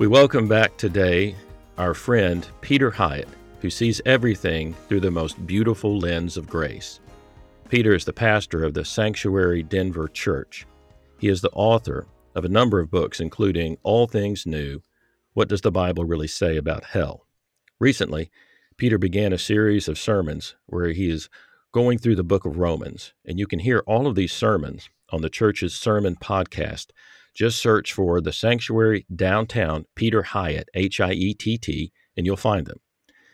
We welcome back today our friend Peter Hiatt, who sees everything through the most beautiful lens of grace. Peter is the pastor of the Sanctuary Denver Church. He is the author of a number of books, including All Things New What Does the Bible Really Say About Hell? Recently, Peter began a series of sermons where he is going through the book of Romans, and you can hear all of these sermons on the church's sermon podcast just search for the Sanctuary Downtown Peter Hiatt, H I E T T, and you'll find them.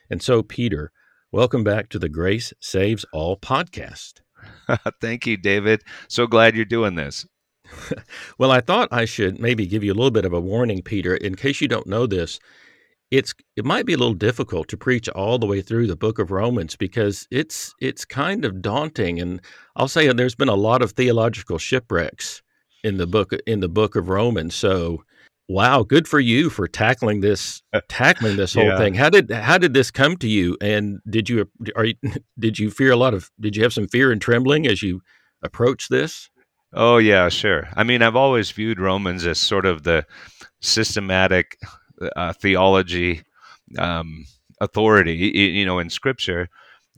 And so, Peter, welcome back to the Grace Saves All podcast. Thank you, David. So glad you're doing this. well, I thought I should maybe give you a little bit of a warning, Peter, in case you don't know this. It's it might be a little difficult to preach all the way through the book of Romans because it's it's kind of daunting and I'll say there's been a lot of theological shipwrecks in the book in the book of Romans. So, wow, good for you for tackling this tackling this whole yeah. thing. How did how did this come to you? And did you are you, did you fear a lot of did you have some fear and trembling as you approach this? Oh yeah, sure. I mean, I've always viewed Romans as sort of the systematic uh, theology um, authority, you know, in Scripture,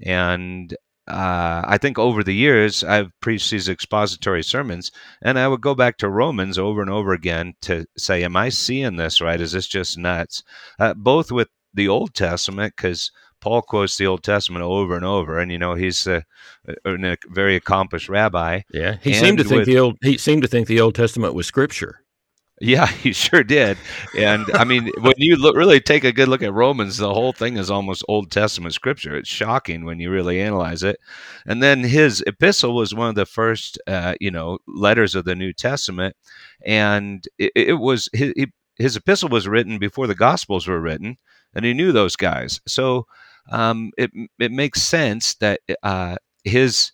and uh, I think over the years I've preached these expository sermons, and I would go back to Romans over and over again to say, "Am I seeing this right? Is this just nuts?" Uh, both with the Old Testament, because Paul quotes the Old Testament over and over, and you know he's a, a very accomplished rabbi. Yeah, he seemed to think with, the old he seemed to think the Old Testament was Scripture. Yeah, he sure did. And I mean, when you look, really take a good look at Romans, the whole thing is almost Old Testament scripture. It's shocking when you really analyze it. And then his epistle was one of the first, uh, you know, letters of the New Testament, and it, it was his, his epistle was written before the Gospels were written, and he knew those guys. So um, it it makes sense that uh, his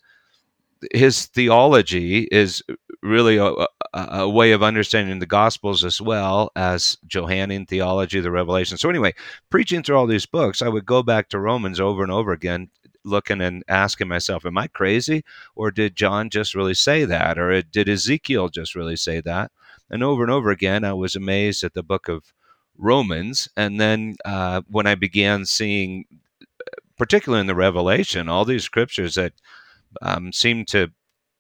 his theology is really a, a, a, way of understanding the Gospels as well as Johannine theology, the Revelation. So, anyway, preaching through all these books, I would go back to Romans over and over again, looking and asking myself, Am I crazy? Or did John just really say that? Or did Ezekiel just really say that? And over and over again, I was amazed at the book of Romans. And then uh, when I began seeing, particularly in the Revelation, all these scriptures that um, seem to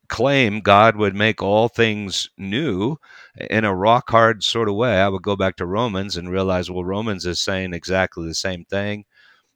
claim God would make all things new in a rock hard sort of way, I would go back to Romans and realize, well, Romans is saying exactly the same thing.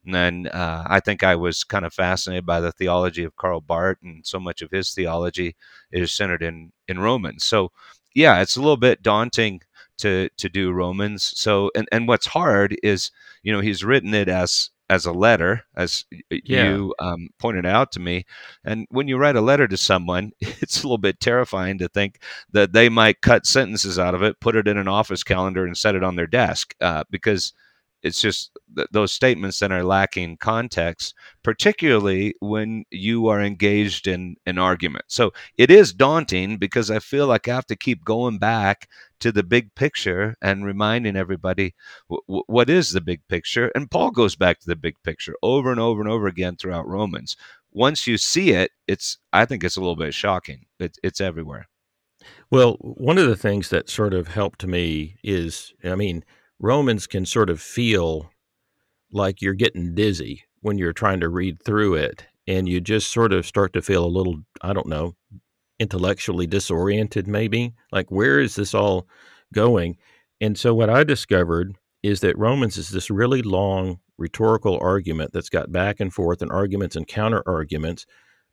And then uh, I think I was kind of fascinated by the theology of Karl Barth, and so much of his theology is centered in in Romans. So, yeah, it's a little bit daunting to to do Romans. So, and and what's hard is, you know, he's written it as as a letter, as yeah. you um, pointed out to me. And when you write a letter to someone, it's a little bit terrifying to think that they might cut sentences out of it, put it in an office calendar, and set it on their desk uh, because it's just th- those statements that are lacking context, particularly when you are engaged in an argument. So it is daunting because I feel like I have to keep going back to the big picture and reminding everybody w- what is the big picture. And Paul goes back to the big picture over and over and over again throughout Romans. Once you see it, it's I think it's a little bit shocking. It, it's everywhere. Well, one of the things that sort of helped me is, I mean, Romans can sort of feel like you're getting dizzy when you're trying to read through it. And you just sort of start to feel a little, I don't know, intellectually disoriented, maybe. Like, where is this all going? And so, what I discovered is that Romans is this really long rhetorical argument that's got back and forth and arguments and counter arguments,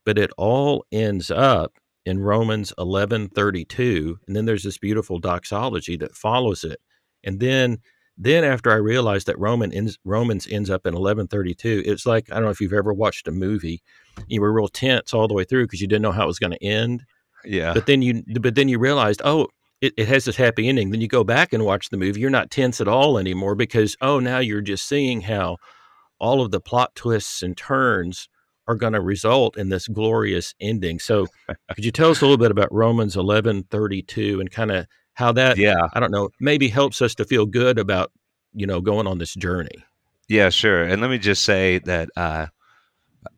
but it all ends up in Romans 11:32 and then there's this beautiful doxology that follows it. And then then after I realized that Roman ends, Romans ends up in 1132, it's like I don't know if you've ever watched a movie, you were real tense all the way through because you didn't know how it was going to end. Yeah. But then you but then you realized, oh, it, it has this happy ending. Then you go back and watch the movie, you're not tense at all anymore because oh, now you're just seeing how all of the plot twists and turns are going to result in this glorious ending. So, could you tell us a little bit about Romans 11:32 and kind of how that, Yeah. I don't know, maybe helps us to feel good about, you know, going on this journey? Yeah, sure. And let me just say that uh,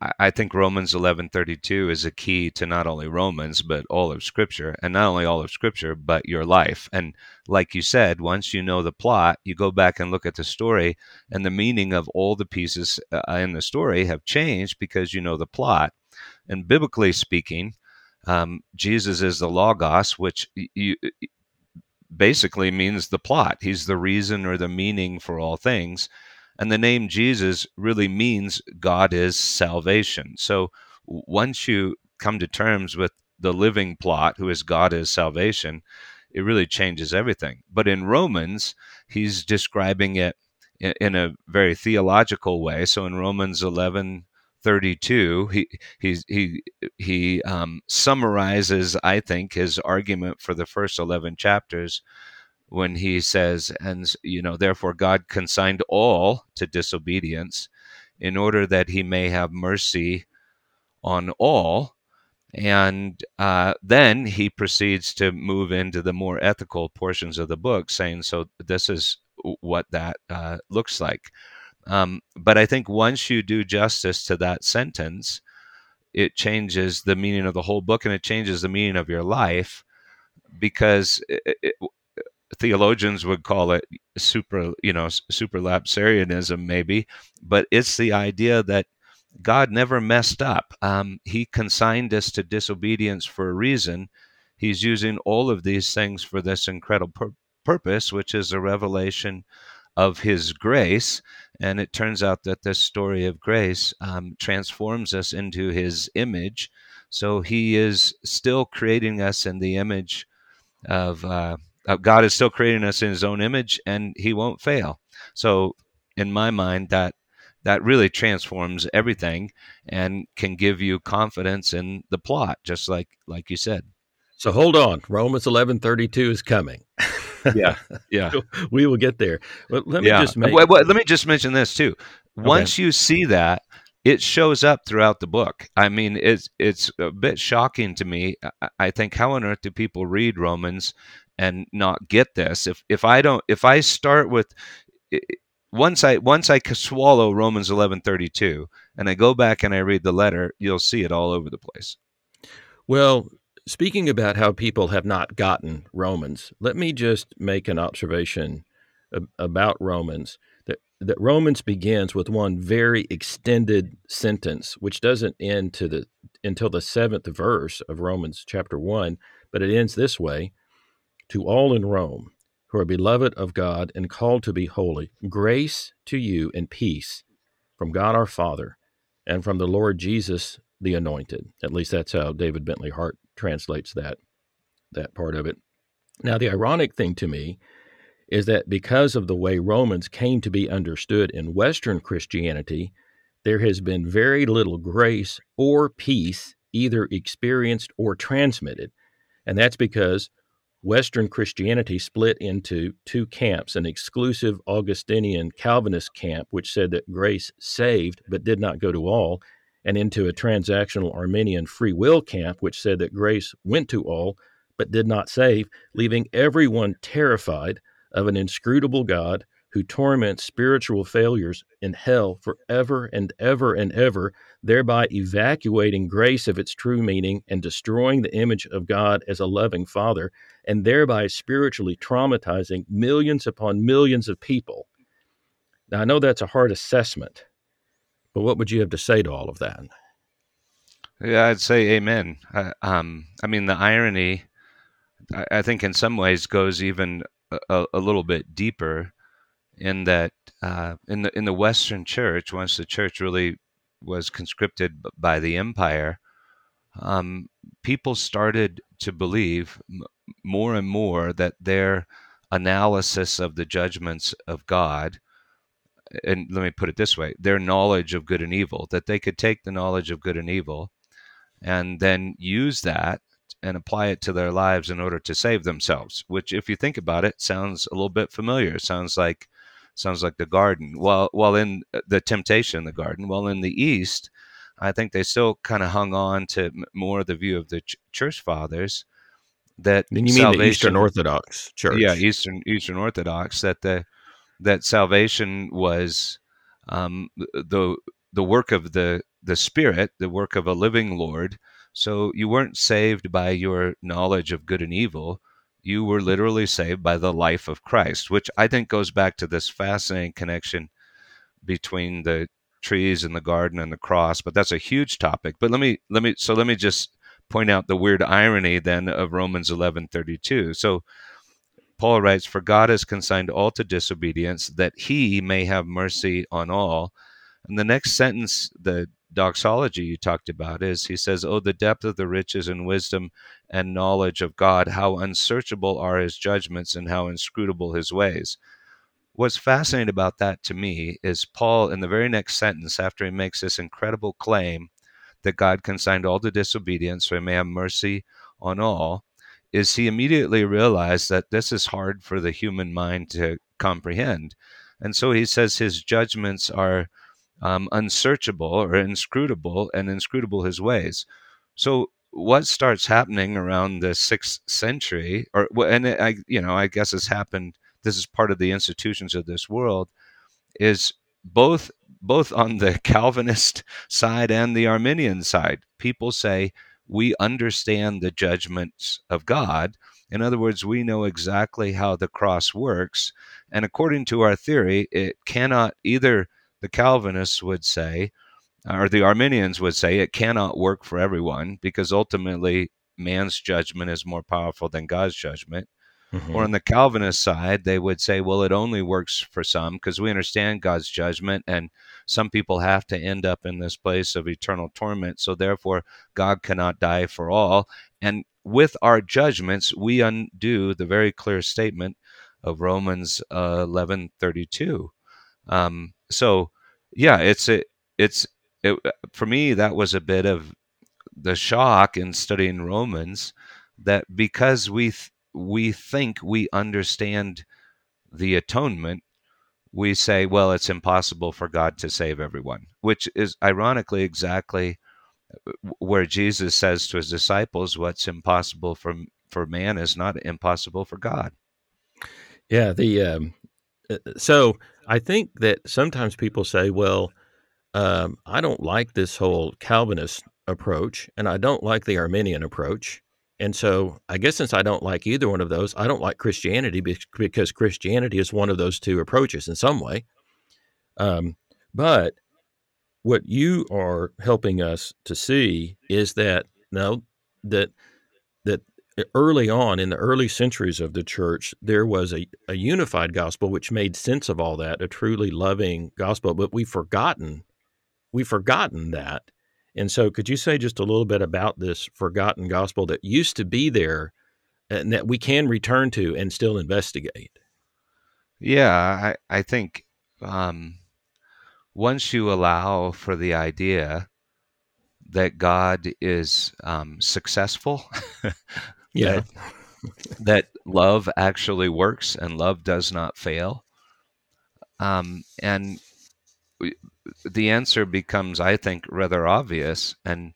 I I think Romans eleven thirty two is a key to not only Romans but all of Scripture, and not only all of Scripture but your life. And like you said, once you know the plot, you go back and look at the story, and the meaning of all the pieces uh, in the story have changed because you know the plot. And biblically speaking, um, Jesus is the Logos, which you basically means the plot. He's the reason or the meaning for all things. And the name Jesus really means God is salvation. So once you come to terms with the living plot, who is God is salvation, it really changes everything. But in Romans, he's describing it in, a very theological way. So in Romans 11, 32 he he he he um, summarizes i think his argument for the first 11 chapters when he says, and you know, therefore God consigned all to disobedience in order that he may have mercy on all. And uh, then he proceeds to move into the more ethical portions of the book, saying, so this is what that uh, looks like. Um, but I think once you do justice to that sentence, it changes the meaning of the whole book and it changes the meaning of your life because it, it, theologians would call it super, you know, supralapsarianism, maybe, but it's the idea that God never messed up. Um, he consigned us to disobedience for a reason. He's using all of these things for this incredible pur- purpose, which is a revelation of His grace. And it turns out that this story of grace um, transforms us into His image. So He is still creating us in the image of uh, God is still creating us in His own image, and He won't fail. So, in my mind, that that really transforms everything and can give you confidence in the plot, just like like you said. So hold on, Romans eleven thirty two is coming. Yeah, yeah, we will get there. But let me yeah. just make Well, well, let me just mention this too. Once you see that, it shows up throughout the book. I mean, it's it's a bit shocking to me. I- I think how on earth do people read Romans and not get this? If if I don't, if I start with once I once I swallow Romans eleven thirty two and I go back and I read the letter, you'll see it all over the place. Well, speaking about how people have not gotten Romans, let me just make an observation about Romans. That, that Romans begins with one very extended sentence, which doesn't end to the until the seventh verse of Romans chapter one, but it ends this way: "To all in Rome who are beloved of God and called to be holy, grace to you and peace from God our Father and from the Lord Jesus the Anointed." At least that's how David Bentley Hart translates that that part of it. Now, the ironic thing to me is that because of the way Romans came to be understood in Western Christianity, there has been very little grace or peace either experienced or transmitted. And that's because Western Christianity split into two camps an exclusive Augustinian Calvinist camp, which said that grace saved but did not go to all, and into a transactional Arminian free will camp, which said that grace went to all but did not save, leaving everyone terrified of an inscrutable God who torments spiritual failures in hell forever and ever and ever, thereby evacuating grace of its true meaning and destroying the image of God as a loving Father, and thereby spiritually traumatizing millions upon millions of people. Now, I know that's a hard assessment, what would you have to say to all of that? Yeah, I'd say amen. Uh, um, I mean, the irony, I, I think, in some ways, goes even a, a, little bit deeper in that uh, in the in the Western Church, once the Church really was conscripted by the Empire, um, people started to believe more and more that their analysis of the judgments of God, and let me put it this way, their knowledge of good and evil, that they could take the knowledge of good and evil and then use that and apply it to their lives in order to save themselves. Which, if you think about it, sounds a little bit familiar. sounds like sounds like the garden. Well, while in uh, the temptation in the garden, while in the East, I think they still kind of hung on to more the view of the ch- church fathers that and you mean the Eastern Orthodox Church? Yeah, Eastern Eastern Orthodox that the that salvation was um, the the work of the the Spirit, the work of a living Lord. So you weren't saved by your knowledge of good and evil. You were literally saved by the life of Christ, which I think goes back to this fascinating connection between the trees and the garden and the cross. But that's a huge topic. But let me let me so let me just point out the weird irony then of Romans 11:32. So Paul writes, For God has consigned all to disobedience, that he may have mercy on all. And the next sentence, the doxology you talked about, is he says, Oh, the depth of the riches and wisdom and knowledge of God, how unsearchable are his judgments and how inscrutable his ways. What's fascinating about that to me is Paul, in the very next sentence, after he makes this incredible claim that God consigned all to disobedience so he may have mercy on all, is he immediately realized that this is hard for the human mind to comprehend. And so he says his judgments are um, unsearchable or inscrutable, and inscrutable his ways. So what starts happening around the sixth century, or and I, you know, I guess has happened. This is part of the institutions of this world, is both both on the Calvinist side and the Arminian side. People say we understand the judgments of God. In other words, we know exactly how the cross works. And according to our theory, it cannot either, the Calvinists would say, or the Arminians would say, it cannot work for everyone because ultimately man's judgment is more powerful than God's judgment. Mm-hmm. Or on the Calvinist side, they would say, well, it only works for some because we understand God's judgment and some people have to end up in this place of eternal torment. So therefore, God cannot die for all. And with our judgments, we undo the very clear statement of Romans uh, eleven thirty two. Um, so, yeah, it's a, it's it, for me that was a bit of the shock in studying Romans that because we th- we think we understand the atonement, we say, well, it's impossible for God to save everyone, which is ironically exactly uh, where Jesus says to his disciples, what's impossible for, for man is not impossible for God. Yeah. The, um, uh, so I think that sometimes people say, well, um, I don't like this whole Calvinist approach and I don't like the Arminian approach. And so I guess since I don't like either one of those, I don't like Christianity because Christianity is one of those two approaches in some way. Um, but what you are helping us to see is that no, that that early on in the early centuries of the church, there was a, a unified gospel which made sense of all that, a truly loving gospel. But we've forgotten, we've forgotten that and so, could you say just a little bit about this forgotten gospel that used to be there and that we can return to and still investigate? Yeah, I, I think um, once you allow for the idea that God is um, successful, yeah, that, that, love actually works and love does not fail, um, and the answer becomes, I think, rather obvious. And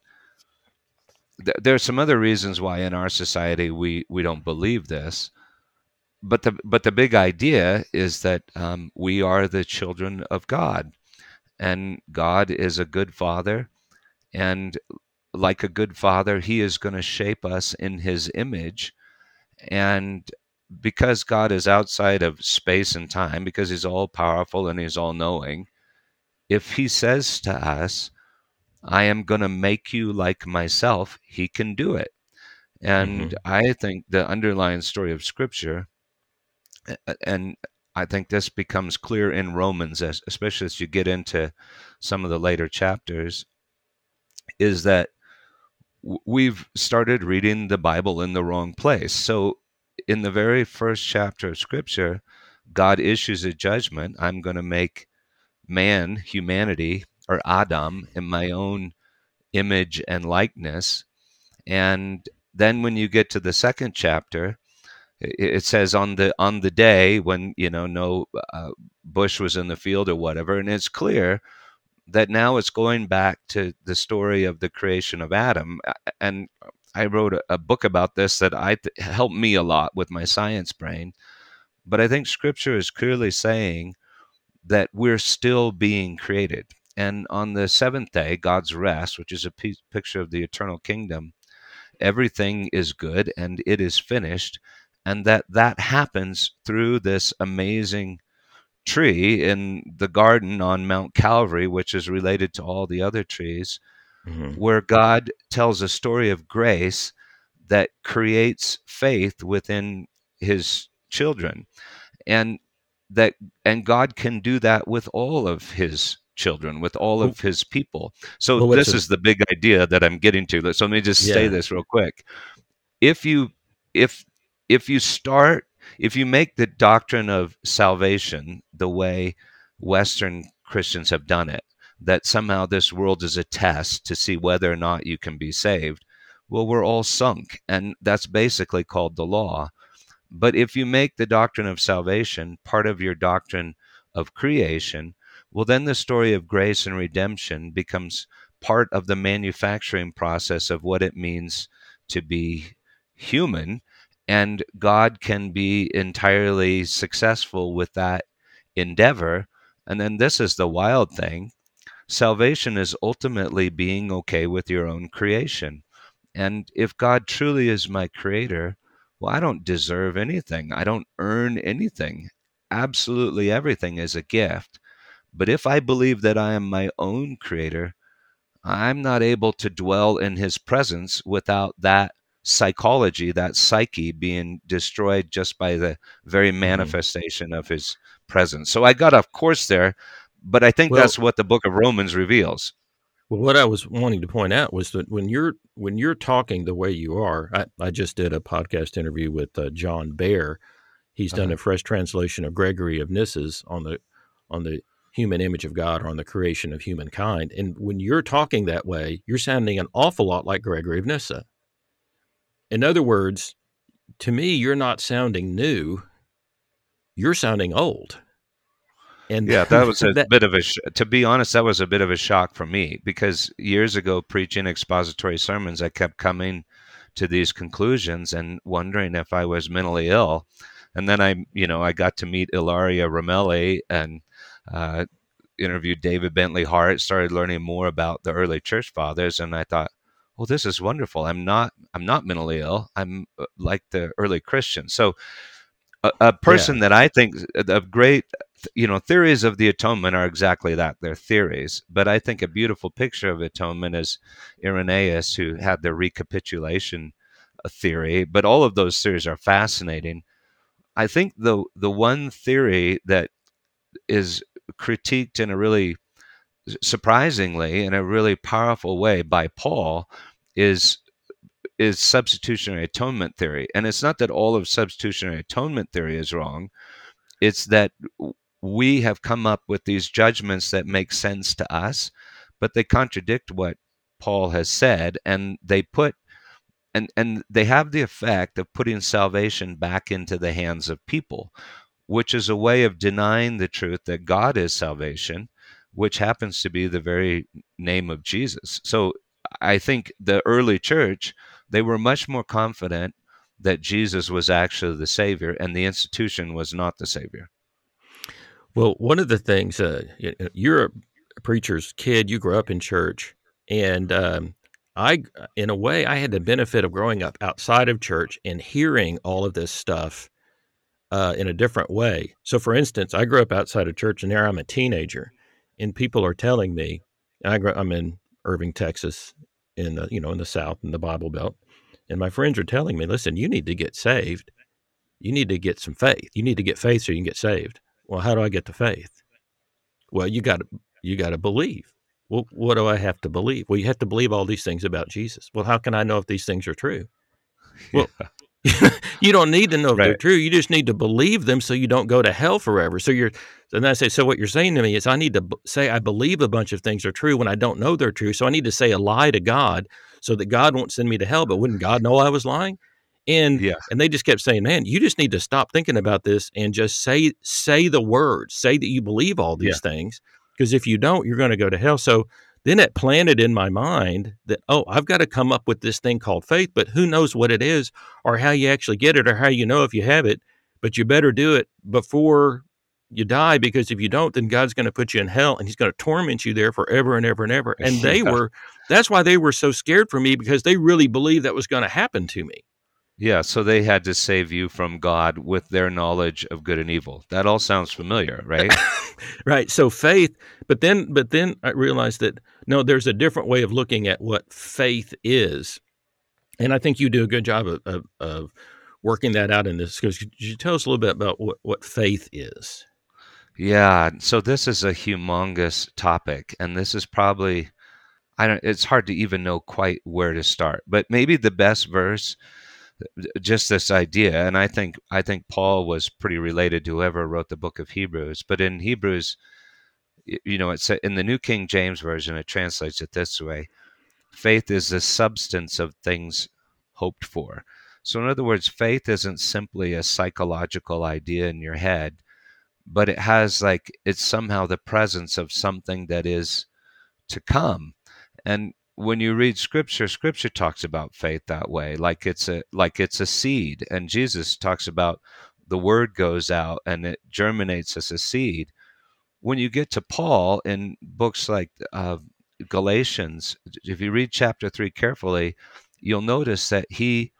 th- there are some other reasons why in our society we, we don't believe this. But the but the big idea is that um, we are the children of God, and God is a good father, and like a good father, He is going to shape us in His image, and because God is outside of space and time, because He's all powerful and He's all knowing, if he says to us, I am going to make you like myself, he can do it. And mm-hmm. I think the underlying story of Scripture, and I think this becomes clear in Romans, especially as you get into some of the later chapters, is that we've started reading the Bible in the wrong place. So, in the very first chapter of Scripture, God issues a judgment. I'm going to make man, humanity, or Adam, in my own image and likeness. And then when you get to the second chapter, it says on the on the day when you know no uh, bush was in the field or whatever, and it's clear that now it's going back to the story of the creation of Adam. And I wrote a, a book about this that I helped me a lot with my science brain. But I think Scripture is clearly saying that we're still being created. And on the seventh day, God's rest, which is a p- picture of the eternal kingdom, everything is good and it is finished and that that happens through this amazing tree in the garden on Mount Calvary, which is related to all the other trees, mm-hmm. where God tells a story of grace that creates faith within his children. And that and God can do that with all of his children, with all of his people. So well, this is the big idea that I'm getting to. So let me just yeah. say this real quick. If you if if you start if you make the doctrine of salvation the way Western Christians have done it, that somehow this world is a test to see whether or not you can be saved, well, we're all sunk. And that's basically called the law. But if you make the doctrine of salvation part of your doctrine of creation, well, then the story of grace and redemption becomes part of the manufacturing process of what it means to be human and God can be entirely successful with that endeavor. And then this is the wild thing salvation is ultimately being okay with your own creation. And if God truly is my creator, well, I don't deserve anything. I don't earn anything. Absolutely everything is a gift. But if I believe that I am my own creator, I'm not able to dwell in his presence without that psychology, that psyche being destroyed just by the very mm-hmm. manifestation mm-hmm. of his presence. So I got off course there, but I think well, that's what the book of Romans reveals. Well, what I was wanting to point out was that when you're when you're talking the way you are, I, I just did a podcast interview with uh, John Behr. He's done uh-huh. a fresh translation of Gregory of Nyssa's on the on the human image of God or on the creation of humankind. And when you're talking that way, you're sounding an awful lot like Gregory of Nyssa. In other words, to me, you're not sounding new. You're sounding old. And yeah, that was a that, bit of a. Sh- to be honest, that was a bit of a shock for me because years ago, preaching expository sermons, I kept coming to these conclusions and wondering if I was mentally ill. And then I, you know, I got to meet Ilaria Ramelli and uh, interviewed David Bentley Hart. Started learning more about the early church fathers, and I thought, well this is wonderful i'm not i'm not mentally ill i'm uh, like the early christians so a, a person yeah. that i think of great you know theories of the atonement are exactly that they're theories but i think a beautiful picture of atonement is irenaeus who had the recapitulation uh, theory but all of those theories are fascinating i think the the one theory that is critiqued in a really surprisingly in a really powerful way by Paul is is substitutionary atonement theory. And it's not that all of substitutionary atonement theory is wrong. It's that we have come up with these judgments that make sense to us, but they contradict what Paul has said and they put and and they have the effect of putting salvation back into the hands of people, which is a way of denying the truth that God is salvation which happens to be the very name of Jesus. So I think the early church, they were much more confident that Jesus was actually the Savior and the institution was not the Savior. Well, one of the things, uh, you're a preacher's kid, you grew up in church, and um, I, in a way, I had the benefit of growing up outside of church and hearing all of this stuff uh, in a different way. So, for instance, I grew up outside of church, and now I'm a teenager, and people are telling me, I am in Irving, Texas, in the you know in the South in the Bible Belt, and my friends are telling me, listen, you need to get saved. You need to get some faith. You need to get faith so you can get saved. Well, how do I get to faith? Well, you got to you got to believe. Well, what do I have to believe? Well, you have to believe all these things about Jesus. Well, how can I know if these things are true? Well, you don't need to know if right. they're true. You just need to believe them so you don't go to hell forever. So you're, and I say, so what you're saying to me is I need to b- say I believe a bunch of things are true when I don't know they're true. So I need to say a lie to God so that God won't send me to hell. But wouldn't God know I was lying? And Yeah. and they just kept saying, "Man, you just need to stop thinking about this and just say say the words, say that you believe all these things, because if you don't, you're going to go to hell." So then it planted in my mind that oh, I've got to come up with this thing called faith, but who knows what it is or how you actually get it or how you know if you have it. But you better do it before you die because if you don't, then God's going to put you in hell and He's going to torment you there forever and ever and ever. And they Yeah. were that's why they were so scared for me because they really believed that was going to happen to me. Yeah, so they had to save you from God with their knowledge of good and evil. That all sounds familiar, right? Right. So faith, but then but then I realized that no, there's a different way of looking at what faith is. And I think you do a good job of, of, of working that out in this. Because could you tell us a little bit about what, what faith is? yeah, so this is a humongous topic, and this is probably I don't it's hard to even know quite where to start. But maybe the best verse just this idea and I think I think Paul was pretty related to whoever wrote the book of Hebrews, but in Hebrews you know it's in the New King James version it translates it this way. Faith is the substance of things hoped for. So, in other words, faith isn't simply a psychological idea in your head, but it has like it's somehow the presence of something that is to come. And when you read scripture, scripture talks about faith that way, like it's a like it's a seed. And Jesus talks about the word goes out and it germinates as a seed. When you get to Paul in books like uh, Galatians, if you read chapter three carefully, you'll notice that he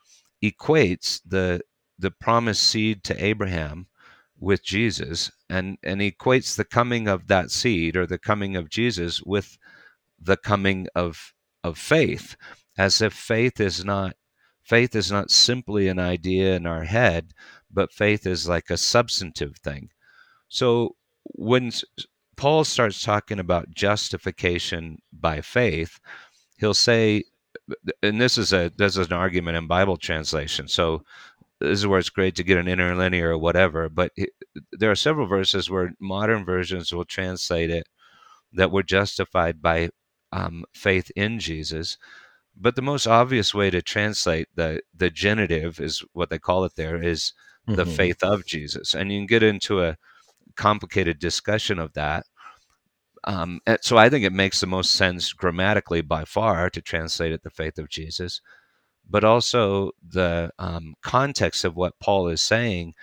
equates the the promised seed to Abraham with Jesus, and and equates the coming of that seed or the coming of Jesus with the coming of of faith, as if faith is not faith is not simply an idea in our head, but faith is like a substantive thing. So when Paul starts talking about justification by faith, he'll say, and this is a this is an argument in Bible translation. So this is where it's great to get an interlinear or whatever. But there are several verses where modern versions will translate it that we're justified by um, faith in Jesus. But the most obvious way to translate the the genitive is what they call it there is the Mhm. faith of Jesus, and you can get into a complicated discussion of that. Um, so I think it makes the most sense grammatically by far to translate it the faith of Jesus, but also the um, context of what Paul is saying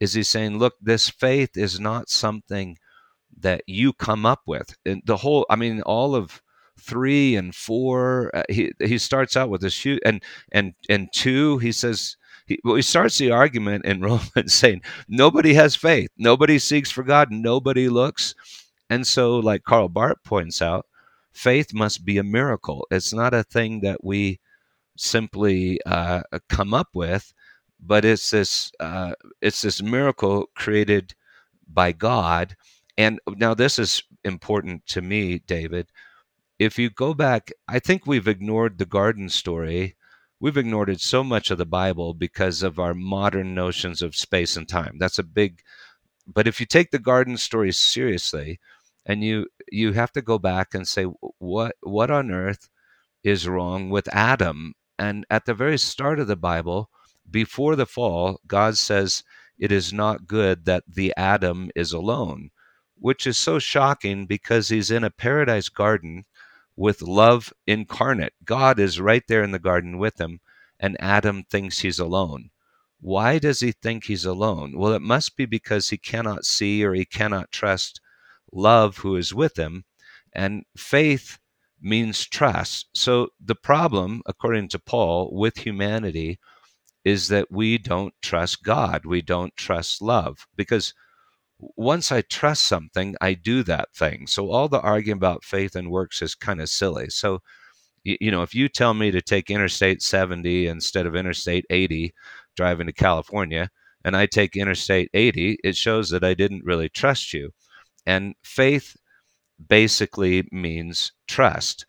is he's saying, look, this faith is not something that you come up with. And the whole, I mean, all of three and four, uh, he he starts out with this huge, and and and two, he says. He, well, he starts the argument in Romans saying nobody has faith, nobody seeks for God, nobody looks, and so, like Karl Barth points out, faith must be a miracle. It's not a thing that we simply uh, come up with, but it's this uh, it's this miracle created by God. And now this is important to me, David. If you go back, I think we've ignored the garden story. We've ignored it so much of the Bible because of our modern notions of space and time. That's a big but if you take the garden story seriously and you you have to go back and say what what on earth is wrong with Adam and at the very start of the Bible before the fall God says it is not good that the Adam is alone which is so shocking because he's in a paradise garden with love incarnate God is right there in the garden with him and Adam thinks he's alone why does he think he's alone? Well, it must be because he cannot see or he cannot trust love who is with him. And faith means trust. So the problem, according to Paul, with humanity is that we don't trust God. We don't trust love because once I trust something, I do that thing. So all the arguing about faith and works is kind of silly. So you, know, if you tell me to take Interstate 70 instead of Interstate 80 driving to California, and I take Interstate 80, it shows that I didn't really trust you. And faith basically means trust.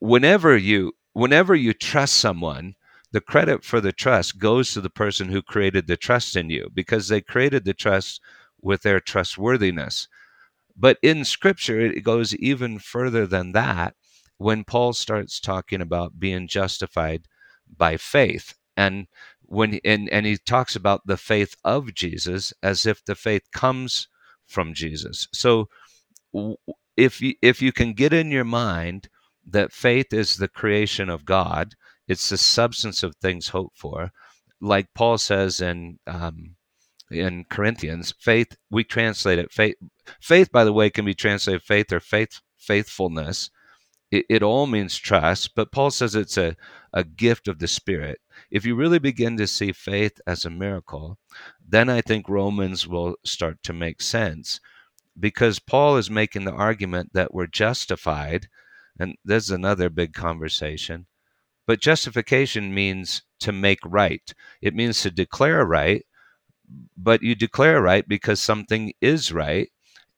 Whenever you whenever you trust someone, the credit for the trust goes to the person who created the trust in you because they created the trust with their trustworthiness. But in scripture, it goes even further than that. when Paul starts talking about being justified by faith. And when and, and he talks about the faith of Jesus as if the faith comes from Jesus. So if you, if you can get in your mind that faith is the creation of God, it's the substance of things hoped for, like Paul says in um, in Corinthians, faith we translate it faith. Faith, by the way, can be translated faith or faith faithfulness. It, it all means trust, but Paul says it's a, a gift of the Spirit. If you really begin to see faith as a miracle, then I think Romans will start to make sense because Paul is making the argument that we're justified, and there's another big conversation. But justification means to make right. It means to declare right, but you declare right because something is right,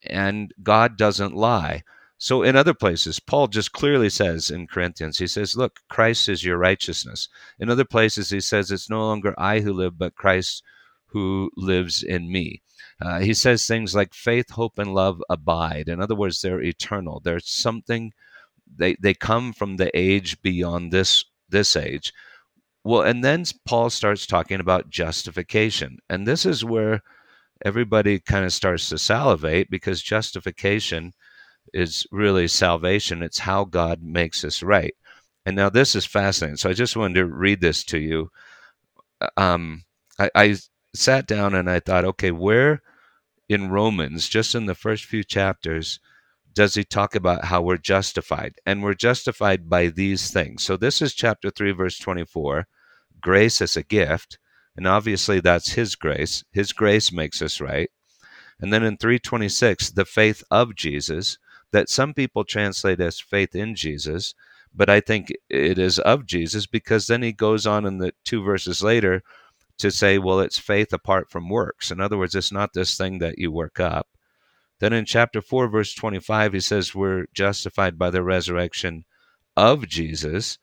and God doesn't lie. So in other places, Paul just clearly says in Corinthians, he says, Look, Christ is your righteousness. In other places, he says, It's no longer I who live, but Christ who lives in me. Uh, he says things like faith, hope, and love abide. In other words, they're eternal. There's something they they come from the age beyond this this age. Well, and then Paul starts talking about justification, and this is where everybody kind of starts to salivate because justification is really salvation. It's how God makes us right. And now this is fascinating. So I just wanted to read this to you. Uh, um, I, I sat down and I thought, okay, where in Romans, just in the first few chapters, does he talk about how we're justified? And we're justified by these things. So this is chapter 3, verse 24 grace as a gift. And obviously, that's his grace. His grace makes us right. And then in 326, the faith of Jesus, that some people translate as faith in Jesus, but I think it is of Jesus because then he goes on in the two verses later to say, well, it's faith apart from works. In other words, it's not this thing that you work up. Then in chapter 4, verse 25, he says, We're justified by the resurrection of Jesus,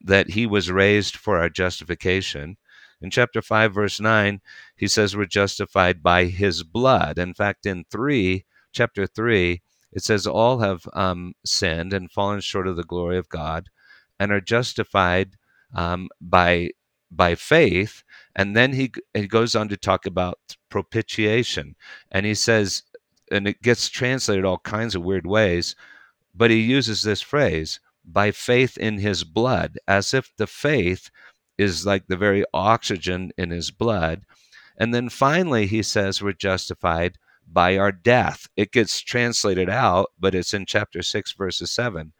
that he was raised for our justification. In chapter 5, verse 9, he says we're justified by his blood. In fact, in 3, chapter 3, it says, All have um, sinned and fallen short of the glory of God and are justified um, by by faith and then he he goes on to talk about propitiation and he says and it gets translated all kinds of weird ways but he uses this phrase by faith in his blood as if the faith is like the very oxygen in his blood. And then finally he says we're justified by our death. It gets translated out but it's in chapter 6 verses 7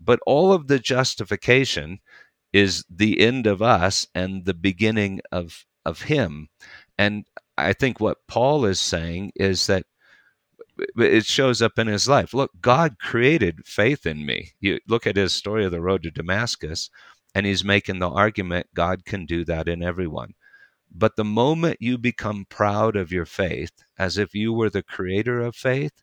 but all of the justification is the end of us and the beginning of of him. And i think what paul is saying is that it shows up in his life. Look god created faith in me. You look at his story of the road to damascus and he's making the argument god can do that in everyone. But the moment you become proud of your faith as if you were the creator of faith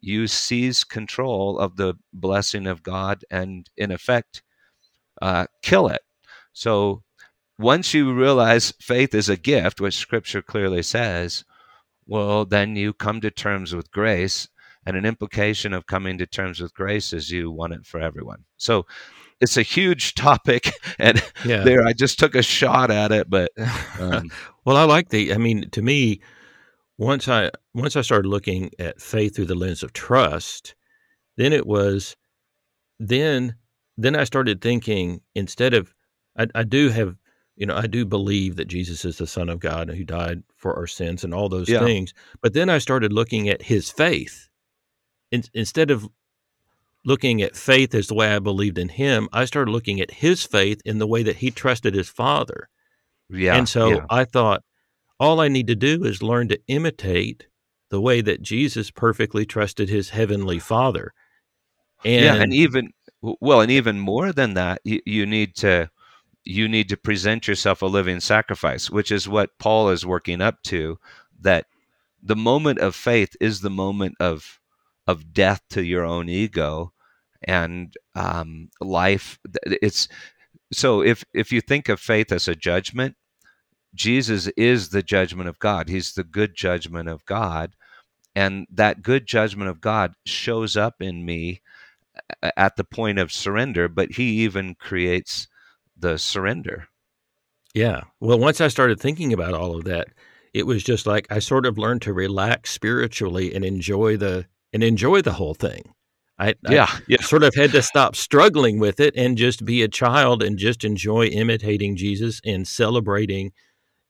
you seize control of the blessing of god and in effect uh, kill it. So once you realize faith is a gift, which Scripture clearly says, well, then you come to terms with grace. And an implication of coming to terms with grace is you want it for everyone. So it's a huge topic, and yeah. there I just took a shot at it. But um, well, I like the. I mean, to me, once I once I started looking at faith through the lens of trust, then it was then then I started thinking instead of, I, I do have, you know, I do believe that Jesus is the Son of God who died for our sins and all those yeah. things. But then I started looking at his faith. In, instead of looking at faith as the way I believed in him, I started looking at his faith in the way that he trusted his father. Yeah. And so yeah. I thought, all I need to do is learn to imitate the way that Jesus perfectly trusted his heavenly father. And, yeah, and even well, and even more than that, you, you need to you need to present yourself a living sacrifice, which is what Paul is working up to. That the moment of faith is the moment of of death to your own ego and um, life. It's so if if you think of faith as a judgment, Jesus is the judgment of God. He's the good judgment of God, and that good judgment of God shows up in me at the point of surrender, but he even creates the surrender. Yeah. Well, once I started thinking about all of that, it was just like I sort of learned to relax spiritually and enjoy the and enjoy the whole thing. I, yeah, I yeah. sort of had to stop struggling with it and just be a child and just enjoy imitating Jesus and celebrating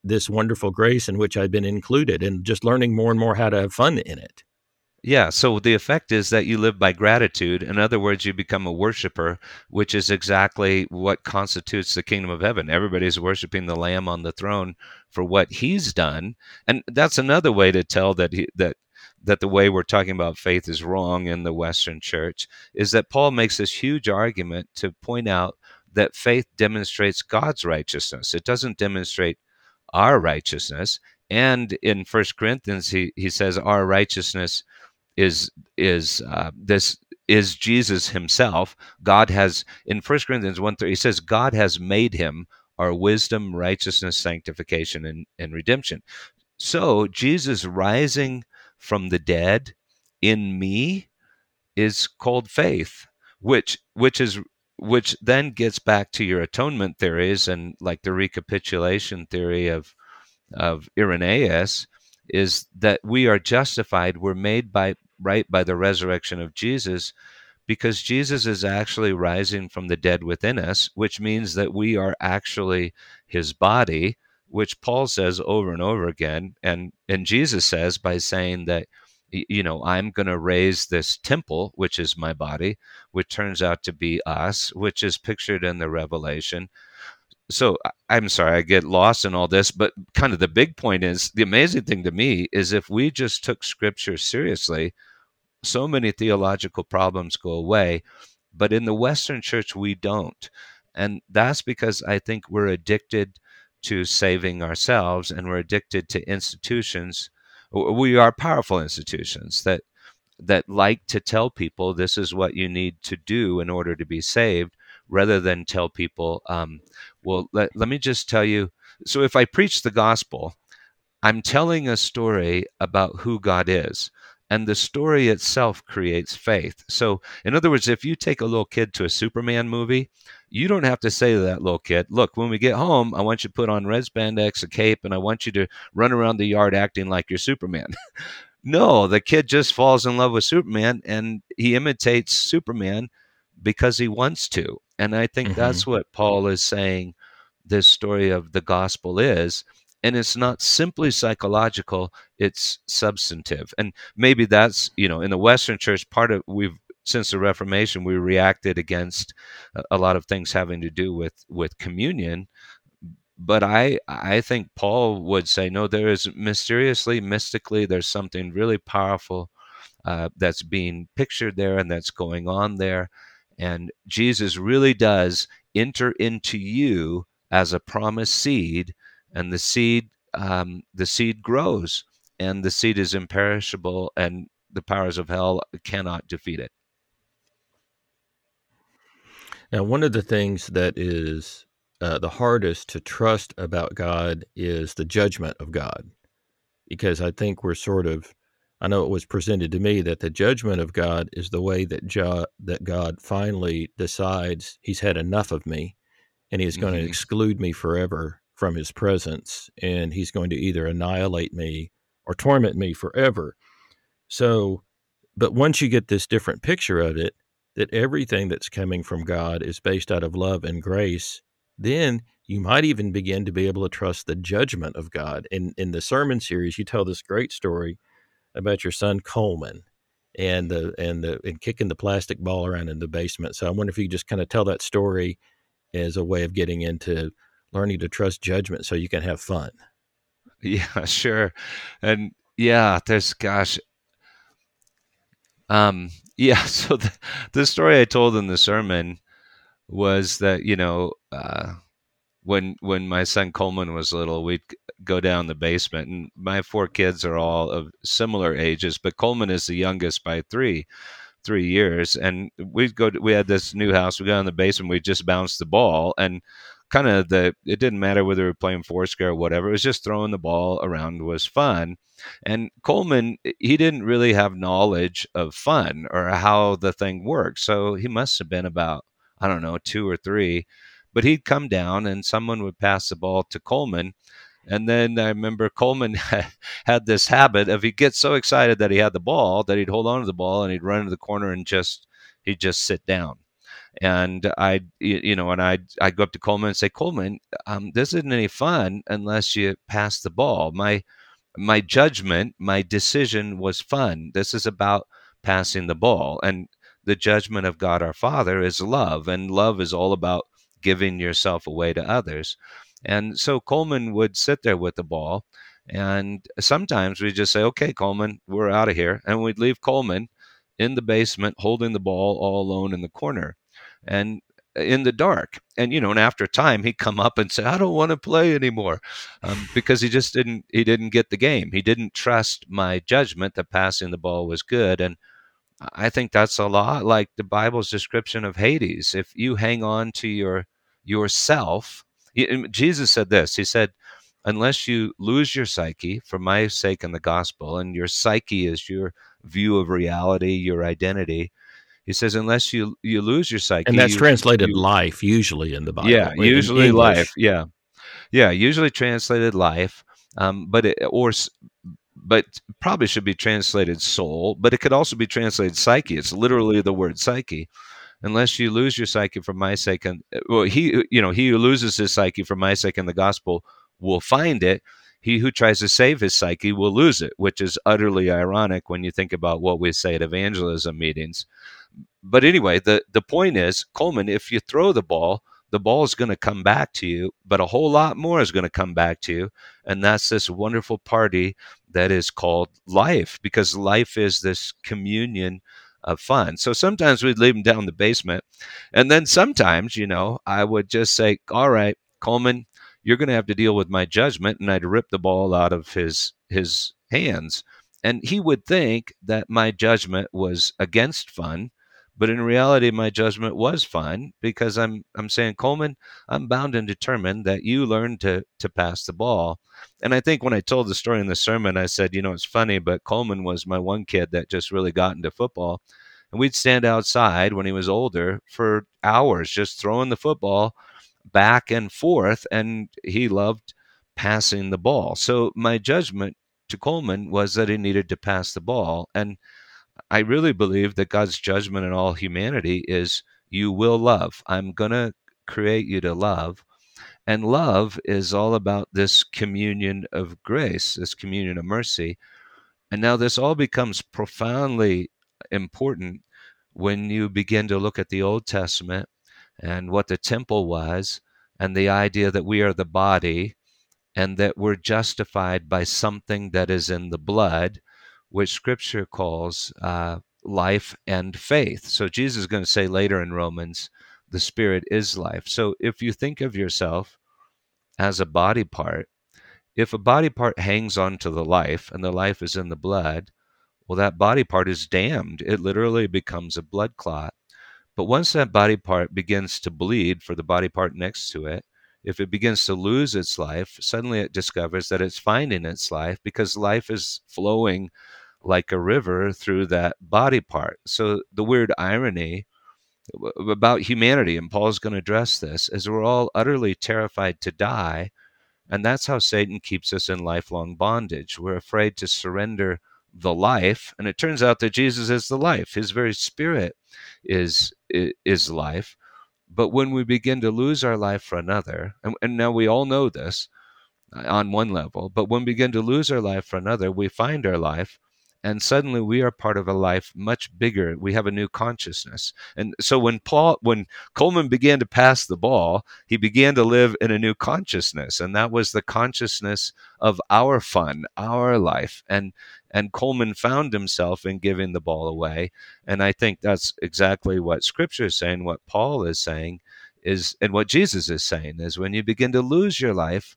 this wonderful grace in which I'd been included and just learning more and more how to have fun in it. Yeah, so the effect is that you live by gratitude. In other words, you become a worshiper, which is exactly what constitutes the kingdom of heaven. Everybody's worshiping the lamb on the throne for what he's done. And that's another way to tell that he, that that the way we're talking about faith is wrong in the western church is that Paul makes this huge argument to point out that faith demonstrates God's righteousness. It doesn't demonstrate our righteousness. And in First Corinthians, he, he says our righteousness is is uh, this is Jesus himself. God has in 1 Corinthians 1 3, he says, God has made him our wisdom, righteousness, sanctification, and, and redemption. So Jesus rising from the dead in me is called faith, which which is which then gets back to your atonement theories and like the recapitulation theory of of Irenaeus is that we are justified, we're made by right by the resurrection of Jesus because Jesus is actually rising from the dead within us, which means that we are actually his body, which Paul says over and over again. And, and Jesus says by saying that, you know, I'm going to raise this temple, which is my body, which turns out to be us, which is pictured in the Revelation. So I'm sorry, I get lost in all this, but kind of the big point is the amazing thing to me is if we just took scripture seriously, so many theological problems go away. But in the Western church, we don't. And that's because I think we're addicted to saving ourselves and we're addicted to institutions. We are powerful institutions that that like to tell people this is what you need to do in order to be saved rather than tell people um, well let, let me just tell you so if i preach the gospel i'm telling a story about who god is and the story itself creates faith. So, in other words, if you take a little kid to a Superman movie, you don't have to say to that little kid, Look, when we get home, I want you to put on red spandex, a cape, and I want you to run around the yard acting like you're Superman. no, the kid just falls in love with Superman and he imitates Superman because he wants to. And I think mm-hmm. that's what Paul is saying this story of the gospel is and it's not simply psychological it's substantive. And maybe that's you know in the western church part of we've since the reformation we reacted against a lot of things having to do with with communion. But i i think paul would say no there is mysteriously mystically there's something really powerful uh, that's being pictured there and that's going on there and jesus really does enter into you as a promised seed and the seed um, the seed grows and the seed is imperishable and the powers of hell cannot defeat it. Now one of the things that is uh, the hardest to trust about god is the judgment of god because i think we're sort of i know it was presented to me that the judgment of god is the way that, jo- that god finally decides he's had enough of me and he's going mm-hmm. to exclude me forever from his presence, and he's going to either annihilate me or torment me forever. So, but once you get this different picture of it, that everything that's coming from God is based out of love and grace, then you might even begin to be able to trust the judgment of God. In in the sermon series, you tell this great story about your son Coleman and the and the and kicking the plastic ball around in the basement. So I wonder if you just kind of tell that story as a way of getting into learning to trust judgment so you can have fun. Yeah, sure. And yeah, there's gosh. Um yeah, so the, the story I told in the sermon was that, you know, uh when when my son Coleman was little, we'd go down the basement, and my four kids are all of similar ages, but Coleman is the youngest by three, three years. And we'd go. To, we had this new house. We got in the basement. We just bounced the ball, and kind of the it didn't matter whether we were playing foursquare or whatever. It was just throwing the ball around was fun. And Coleman, he didn't really have knowledge of fun or how the thing worked. So he must have been about, I don't know, two or three. But he'd come down and someone would pass the ball to Coleman. And then I remember Coleman had this habit of he'd get so excited that he had the ball that he'd hold on to the ball and he'd run to the corner and just he'd just sit down and I, you know, and I, I'd go up to Coleman and say, Coleman, um, this isn't any fun unless you pass the ball. My, my judgment, my decision was fun. This is about passing the ball, and the judgment of God our Father is love, and love is all about giving yourself away to others. And so Coleman would sit there with the ball, and sometimes we just say, "Okay, Coleman, we're out of here," and we'd leave Coleman in the basement holding the ball all alone in the corner and in the dark. And you know, and after a time, he'd come up and say, "I don't want to play anymore," um, because he just didn't he didn't get the game. He didn't trust my judgment that passing the ball was good, and I think that's a lot like the Bible's description of Hades. If you hang on to your yourself, Jesus said this. He said, "Unless you lose your psyche for my sake in the gospel, and your psyche is your view of reality, your identity." He says, unless you you lose your psyche, and that's you, translated you, life usually in the Bible. Yeah, usually life. Yeah, yeah, usually translated life, um, but it, or but probably should be translated soul, but it could also be translated psyche. It's literally the word psyche. Unless you lose your psyche for my sake, and uh, well, he uh, you know he who loses his psyche for my sake in the gospel will find it. He who tries to save his psyche will lose it, which is utterly ironic when you think about what we say at evangelism meetings but anyway, the the point is, Coleman, if you throw the ball, the ball is going to come back to you, but a whole lot more is going to come back to you, and that's this wonderful party that is called life, because life is this communion of fun. So sometimes we'd leave him down in the basement, and then sometimes, you know, I would just say, "All right, Coleman, you're going to have to deal with my judgment," and I'd rip the ball out of his his hands, and he would think that my judgment was against fun but in reality, my judgment was fine because I'm I'm saying, Coleman, I'm bound and determined that you learn to to pass the ball. And I think when I told the story in the sermon, I said, you know, it's funny, but Coleman was my one kid that just really got into football. And we'd stand outside when he was older for hours just throwing the football back and forth. And he loved passing the ball. So my judgment to Coleman was that he needed to pass the ball. And I really believe that God's judgment in all humanity is you will love. I'm going to create you to love. And love is all about this communion of grace, this communion of mercy. And now this all becomes profoundly important when you begin to look at the Old Testament and what the temple was and the idea that we are the body and that we're justified by something that is in the blood which Scripture calls uh, life and faith. So Jesus is going to say later in Romans, the Spirit is life. So if you think of yourself as a body part, if a body part hangs on to the life and the life is in the blood, well, that body part is damned. It literally becomes a blood clot. But once that body part begins to bleed for the body part next to it, if it begins to lose its life, suddenly it discovers that it's finding its life because life is flowing like a river through that body part. So the weird irony about humanity, and Paul's going to address this, is we're all utterly terrified to die. And that's how Satan keeps us in lifelong bondage. We're afraid to surrender the life. And it turns out that Jesus is the life. His very spirit is, is life. But when we begin to lose our life for another, and, and now we all know this uh, on one level, but when we begin to lose our life for another, we find our life and suddenly we are part of a life much bigger. We have a new consciousness. And so when paul when coleman began to pass the ball he began to live in a new consciousness and that was the consciousness of our fun our life. And and coleman found himself in giving the ball away. And i think that's exactly what scripture is saying what paul is saying is and what jesus is saying is when you begin to lose your life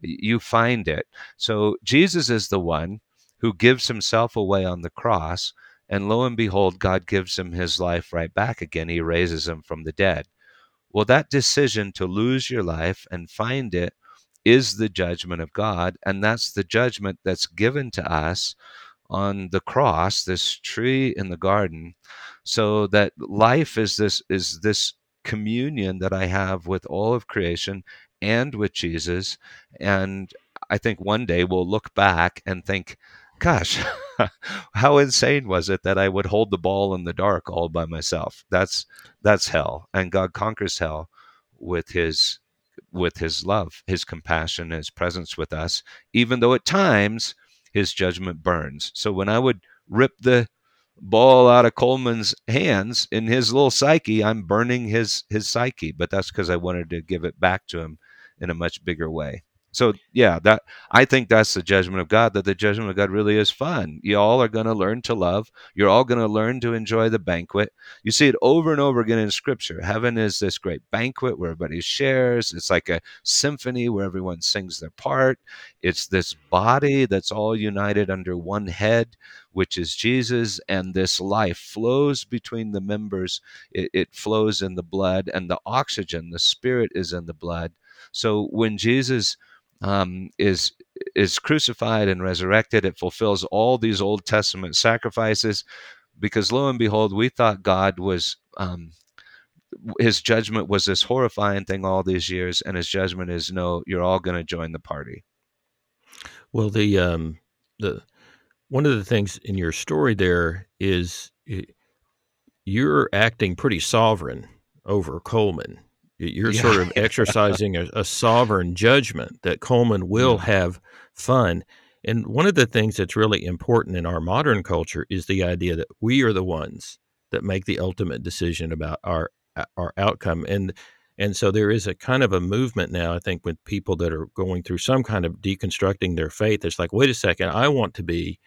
you find it. So jesus is the one who gives himself away on the cross. And lo and behold, God gives him his life right back again. He raises him from the dead. Well, that decision to lose your life and find it is the judgment of God. And that's the judgment that's given to us on the cross, this tree in the garden, so that life is this is this communion that I have with all of creation and with Jesus. And I think one day we'll look back and think, gosh, how insane was it that I would hold the ball in the dark all by myself? That's that's hell. And God conquers hell with his with his love, his compassion, his presence with us, even though at times his judgment burns. So when I would rip the ball out of Coleman's hands in his little psyche, I'm burning his his psyche, but that's because I wanted to give it back to him in a much bigger way. So yeah, that I think that's the judgment of God. That the judgment of God really is fun. You all are going to learn to love. You're all going to learn to enjoy the banquet. You see it over and over again in Scripture. Heaven is this great banquet where everybody shares. It's like a symphony where everyone sings their part. It's this body that's all united under one head, which is Jesus, and this life flows between the members. It, it flows in the blood, and the oxygen, the Spirit, is in the blood. So when Jesus um, is is crucified and resurrected. It fulfills all these Old Testament sacrifices, because lo and behold, we thought God was. Um, his judgment was this horrifying thing all these years, and his judgment is no, you're all going to join the party. Well, the um, the one of the things in your story there is you're acting pretty sovereign over Coleman. You're yeah. sort of exercising a, a, sovereign judgment that Coleman will yeah. have fun. And one of the things that's really important in our modern culture is the idea that we are the ones that make the ultimate decision about our our outcome. And and so there is a kind of a movement now, I think, with people that are going through some kind of deconstructing their faith. It's like, wait a second, I want to be,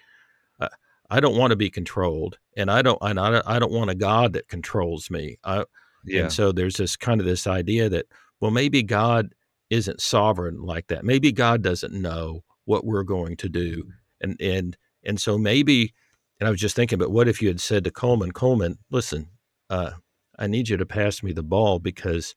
uh, I don't want to be controlled, and I don't, and I, I don't want a God that controls me. I, yeah. And so there's this kind of this idea that, well, maybe God isn't sovereign like that. Maybe God doesn't know what we're going to do. Mm-hmm. And and and so maybe and I was just thinking, but what if you had said to Coleman, Coleman, listen, uh, I need you to pass me the ball because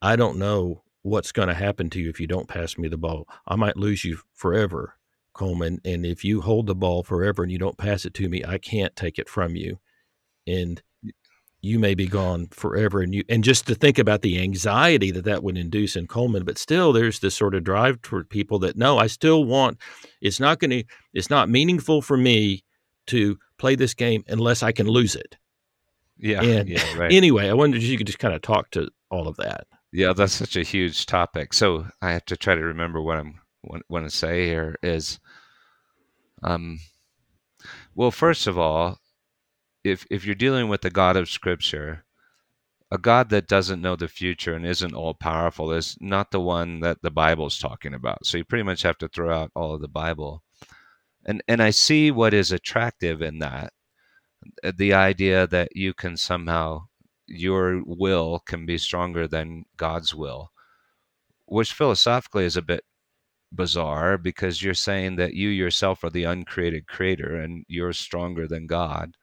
I don't know what's going to happen to you if you don't pass me the ball. I might lose you forever, Coleman. And if you hold the ball forever and you don't pass it to me, I can't take it from you. And you may be gone forever and you and just to think about the anxiety that that would induce in Coleman but still there's this sort of drive toward people that no I still want it's not going to it's not meaningful for me to play this game unless I can lose it. Yeah and yeah right. anyway I wondered if you could just kind of talk to all of that. Yeah that's such a huge topic. So I have to try to remember what I'm want to say here is um well first of all if if you're dealing with the God of Scripture, a God that doesn't know the future and isn't all powerful is not the one that the Bible's talking about. So you pretty much have to throw out all of the Bible. And and I see what is attractive in that. Uh, the idea that you can somehow your will can be stronger than God's will, which philosophically is a bit bizarre because you're saying that you yourself are the uncreated creator and you're stronger than God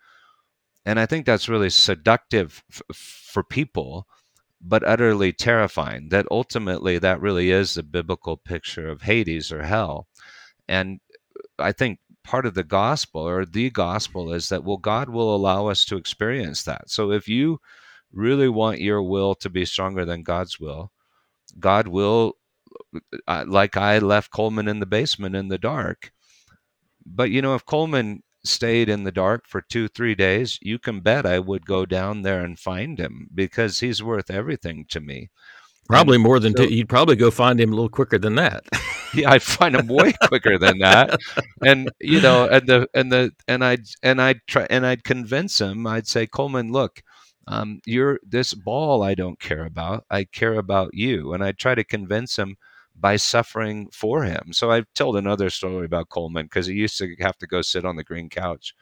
and I think that's really seductive f- for people, but utterly terrifying. That ultimately, that really is the biblical picture of Hades or hell. And I think part of the gospel or the gospel is that, well, God will allow us to experience that. So if you really want your will to be stronger than God's will, God will, uh, like I left Coleman in the basement in the dark. But you know, if Coleman stayed in the dark for two, three days, you can bet I would go down there and find him because he's worth everything to me. Probably and more than so, two. You'd probably go find him a little quicker than that. yeah, I'd find him way quicker than that. And you know, and the and the and I'd and I'd try and I'd convince him. I'd say, Coleman, look, um, you're this ball. I don't care about. I care about you. And I'd try to convince him by suffering for him. So I've told another story about Coleman because he used to have to go sit on the green couch.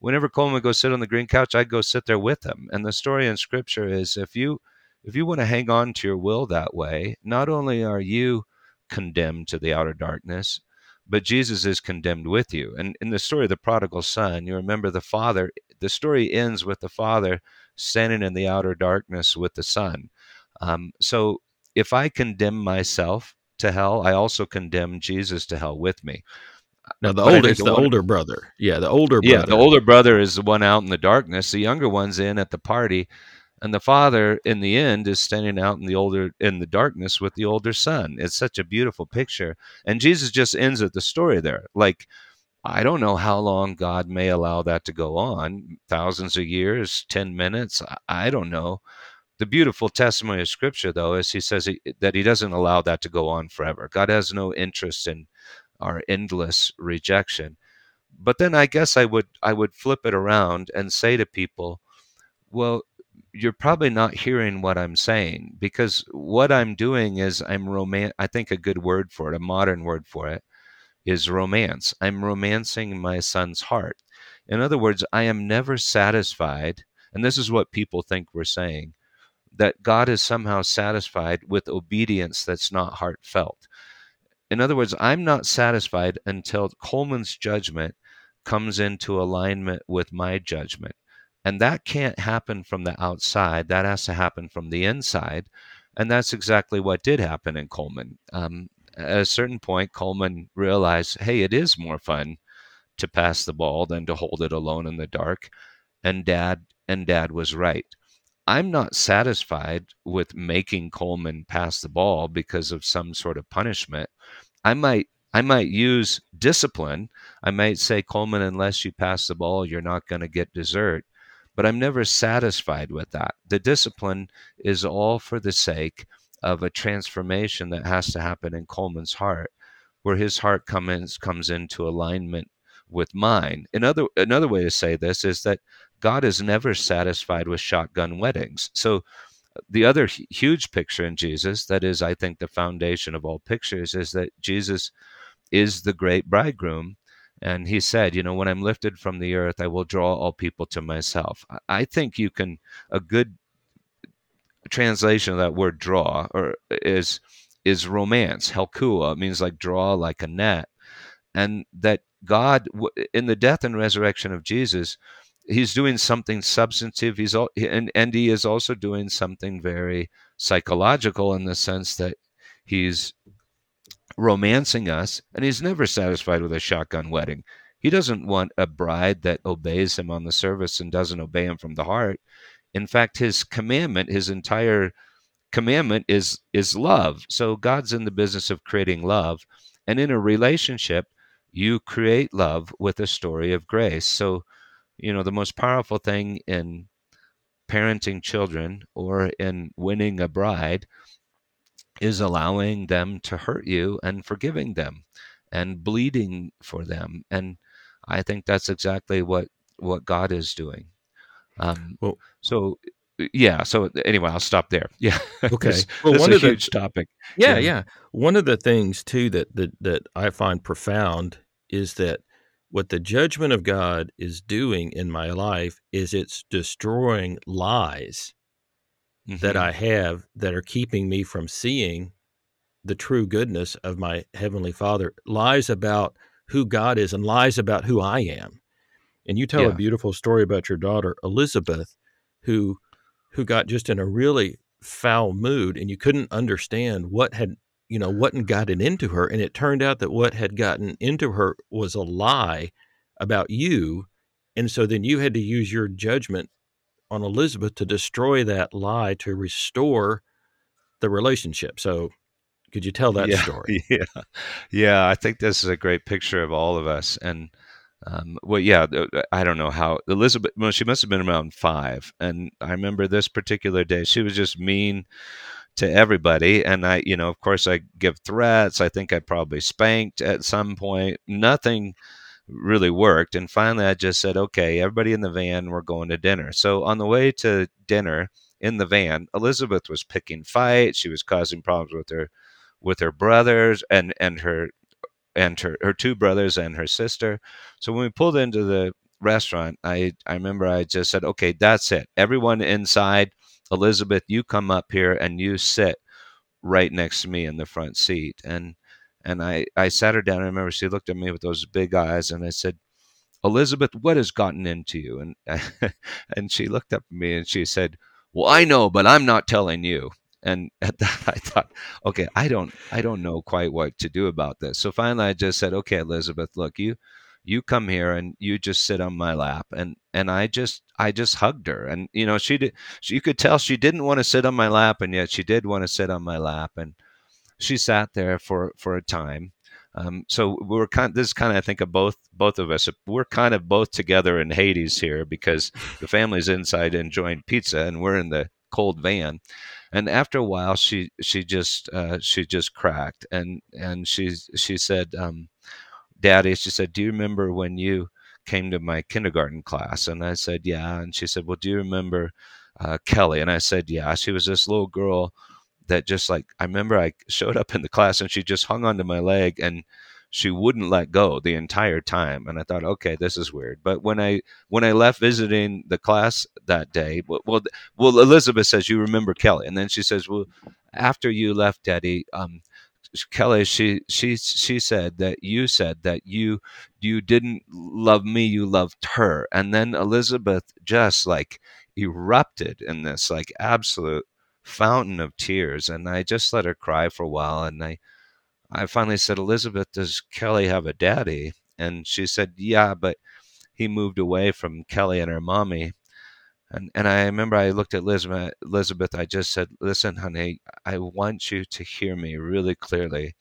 Whenever Coleman would go sit on the green couch, I'd go sit there with him. And the story in scripture is if you if you want to hang on to your will that way, not only are you condemned to the outer darkness, but Jesus is condemned with you. And in the story of the prodigal son, you remember the father, the story ends with the father standing in the outer darkness with the son Um, so if I condemn myself to hell, I also condemn Jesus to hell with me. Now the older, the, the one, older brother. Yeah, the older brother. Yeah, the older brother is the one out in the darkness. The younger one's in at the party, and the father in the end is standing out in the older in the darkness with the older son. It's such a beautiful picture. And Jesus just ends at the story there. Like I don't know how long God may allow that to go on, thousands of years, 10 minutes, I don't know. The beautiful testimony of scripture though is he says he, that he doesn't allow that to go on forever. God has no interest in our endless rejection. But then I guess I would I would flip it around and say to people, well, you're probably not hearing what I'm saying because what I'm doing is I'm roman I think a good word for it, a modern word for it is romance. I'm romancing my son's heart. In other words, I am never satisfied, and this is what people think we're saying, that God is somehow satisfied with obedience that's not heartfelt. In other words, I'm not satisfied until Coleman's judgment comes into alignment with my judgment. And that can't happen from the outside. That has to happen from the inside. And that's exactly what did happen in Coleman. Um, at a certain point, Coleman realized, hey, it is more fun to pass the ball than to hold it alone in the dark. And dad and dad was right. I'm not satisfied with making Coleman pass the ball because of some sort of punishment. I might I might use discipline. I might say, Coleman, unless you pass the ball, you're not going to get dessert. But I'm never satisfied with that. The discipline is all for the sake of a transformation that has to happen in Coleman's heart, where his heart comes comes into alignment with mine. Another another way to say this is that God is never satisfied with shotgun weddings. So the other huge picture in Jesus, that is, I think, the foundation of all pictures, is that Jesus is the great bridegroom and he said, You know, when I'm lifted from the earth, I will draw all people to myself. I think you can, a good translation of that word draw or is is romance helkua means like draw like a net and that god in the death and resurrection of jesus he's doing something substantive he's all and, and he is also doing something very psychological in the sense that he's romancing us, and he's never satisfied with a shotgun wedding. He doesn't want a bride that obeys him on the service and doesn't obey him from the heart. In fact, his commandment, his entire commandment is is love. So God's in the business of creating love, and in a relationship, you create love with a story of grace. So, you know, the most powerful thing in parenting children or in winning a bride is allowing them to hurt you and forgiving them and bleeding for them. And I think that's exactly what what God is doing. Um, well, so yeah. So anyway, I'll stop there. Yeah. Okay. this, well, this one is a huge topic. Yeah, yeah, yeah. One of the things too that that that I find profound is that what the judgment of God is doing in my life is it's destroying lies mm-hmm. that I have that are keeping me from seeing the true goodness of my heavenly Father, lies about who God is and lies about who I am. And you tell yeah. a beautiful story about your daughter Elizabeth, who who got just in a really foul mood, and you couldn't understand what had you know what had gotten into her, and it turned out that what had gotten into her was a lie about you, and so then you had to use your judgment on Elizabeth to destroy that lie to restore the relationship. So could you tell that yeah, story? Yeah, yeah. I think this is a great picture of all of us. And um, well, yeah. I don't know how Elizabeth. Well, she must have been around five. And I remember this particular day. She was just mean to everybody. And I, you know, of course, I give threats. I think I probably spanked at some point. Nothing really worked. And finally, I just said, "Okay, everybody in the van. We're going to dinner." So on the way to dinner in the van, Elizabeth was picking fights. She was causing problems with her with her brothers and and her and her, her two brothers and her sister. So when we pulled into the restaurant, I I remember I just said, "Okay, that's it. Everyone inside. Elizabeth, you come up here and you sit right next to me in the front seat." And and I I sat her down. I remember she looked at me with those big eyes, and I said, "Elizabeth, what has gotten into you?" And and she looked up at me and she said, "Well, I know, but I'm not telling you." And at that, I thought, okay, I don't, I don't know quite what to do about this. So finally, I just said, okay, Elizabeth, look, you, you come here and you just sit on my lap and and i just i just hugged her and you know she did she, you could tell she didn't want to sit on my lap and yet she did want to sit on my lap and she sat there for for a time um, so we're kind. This is kind of I think of both both of us. We're kind of both together in Hades here because the family's inside enjoying pizza and we're in the cold van. And after a while, she she just uh, she just cracked and and she she said, um, Daddy, she said, Do you remember when you came to my kindergarten class? And I said, Yeah. And she said, Well, do you remember uh, Kelly? And I said, Yeah. She was this little girl that just like, I remember I showed up in the class and she just hung onto my leg and she wouldn't let go the entire time and i thought okay this is weird but when i when i left visiting the class that day well well, elizabeth says you remember kelly and then she says well after you left daddy um, Kelly, she she she said that you said that you you didn't love me, you loved her, and then Elizabeth just like erupted in this like absolute fountain of tears, and I just let her cry for a while, and I I finally said, Elizabeth, does Kelly have a daddy? And she said, Yeah, but he moved away from Kelly and her mommy and and I remember I looked at Elizabeth. Elizabeth, I just said, "Listen, honey, I want you to hear me really clearly.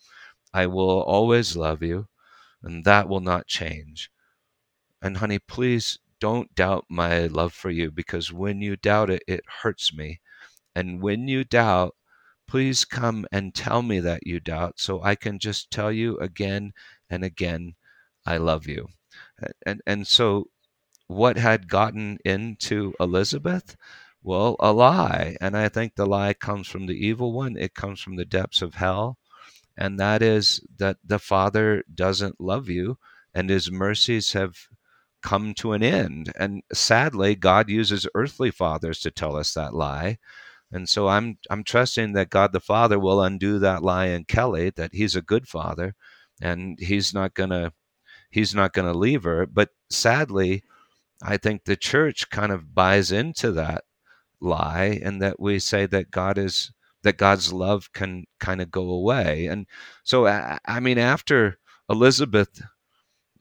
I will always love you, and that will not change. And honey, please don't doubt my love for you because when you doubt it, it hurts me. And when you doubt, please come and tell me that you doubt, so I can just tell you again and again, I love you." And and so what had gotten into Elizabeth? Well, a lie. And I think the lie comes from the evil one, it comes from the depths of hell. And that is that the Father doesn't love you and his mercies have come to an end. And sadly, God uses earthly fathers to tell us that lie. And so I'm I'm trusting that God the Father will undo that lie in Kelly, that he's a good father and he's not gonna he's not gonna leave her. But sadly, I think the church kind of buys into that lie and that we say that God is that God's love can kind of go away. And so I mean after Elizabeth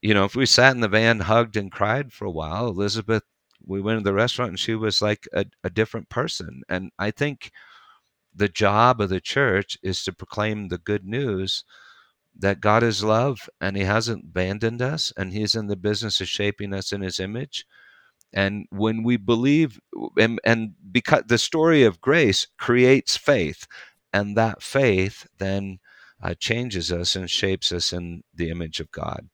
you know, if we sat in the van, hugged and cried for a while, Elizabeth, we went to the restaurant and she was like a, a different person. And I think the job of the church is to proclaim the good news that God is love and He hasn't abandoned us and He's in the business of shaping us in His image. And when we believe, and, and because the story of grace creates faith, and that faith then uh, changes us and shapes us in the image of God.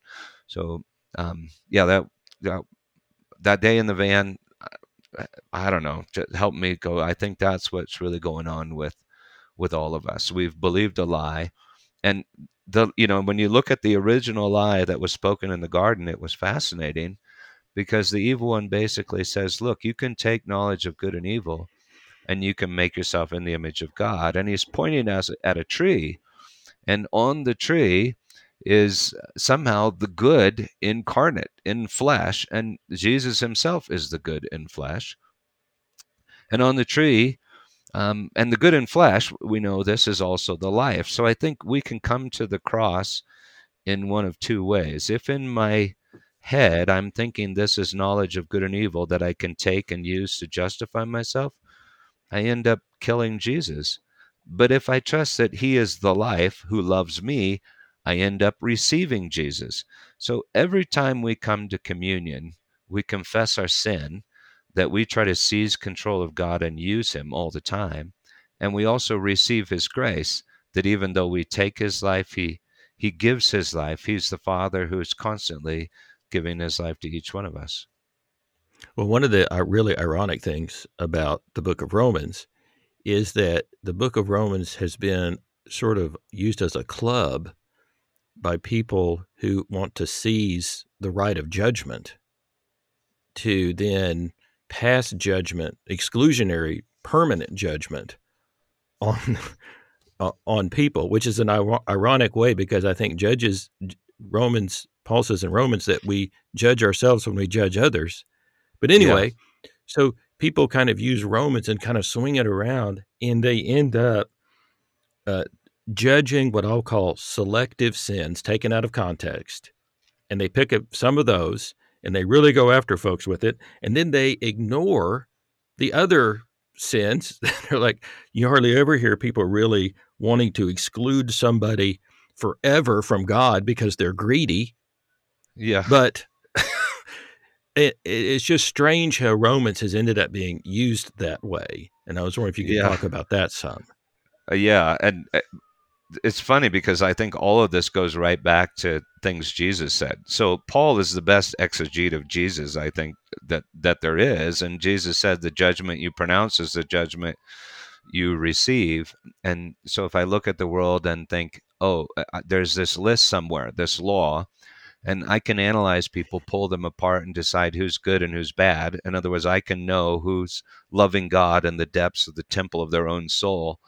So, um, yeah, that, that that day in the van, I, I don't know, helped me go. I think that's what's really going on with with all of us. We've believed a lie, and the you know when you look at the original lie that was spoken in the garden it was fascinating because the evil one basically says look you can take knowledge of good and evil and you can make yourself in the image of god and he's pointing us at a tree and on the tree is somehow the good incarnate in flesh and jesus himself is the good in flesh and on the tree um, and the good in flesh, we know this is also the life. So I think we can come to the cross in one of two ways. If in my head I'm thinking this is knowledge of good and evil that I can take and use to justify myself, I end up killing Jesus. But if I trust that He is the life who loves me, I end up receiving Jesus. So every time we come to communion, we confess our sin that we try to seize control of God and use Him all the time. And we also receive His grace that even though we take His life, He He gives His life. He's the Father who is constantly giving His life to each one of us. Well, one of the uh, really ironic things about the book of Romans is that the book of Romans has been sort of used as a club by people who want to seize the right of judgment to then pass judgment, exclusionary, permanent judgment on uh, on people, which is an ironic way because I think judges Romans Paul says in Romans that we judge ourselves when we judge others. But anyway, yeah. so people kind of use Romans and kind of swing it around, and they end up uh, judging what I'll call selective sins taken out of context. And they pick up some of those and they really go after folks with it. And then they ignore the other sins. They're like, you hardly ever hear people really wanting to exclude somebody forever from God because they're greedy. Yeah. But it, it's just strange how Romans has ended up being used that way. And I was wondering if you could Yeah. talk about that some. Uh, yeah, and uh, it's funny because I think all of this goes right back to things Jesus said. So Paul is the best exegete of Jesus, I think that that there is, and Jesus said the judgment you pronounce is the judgment you receive. And so if I look at the world and think, oh, uh, there's this list somewhere, this law, and I can analyze people, pull them apart, and decide who's good and who's bad. In other words, I can know who's loving God in the depths of the temple of their own soul.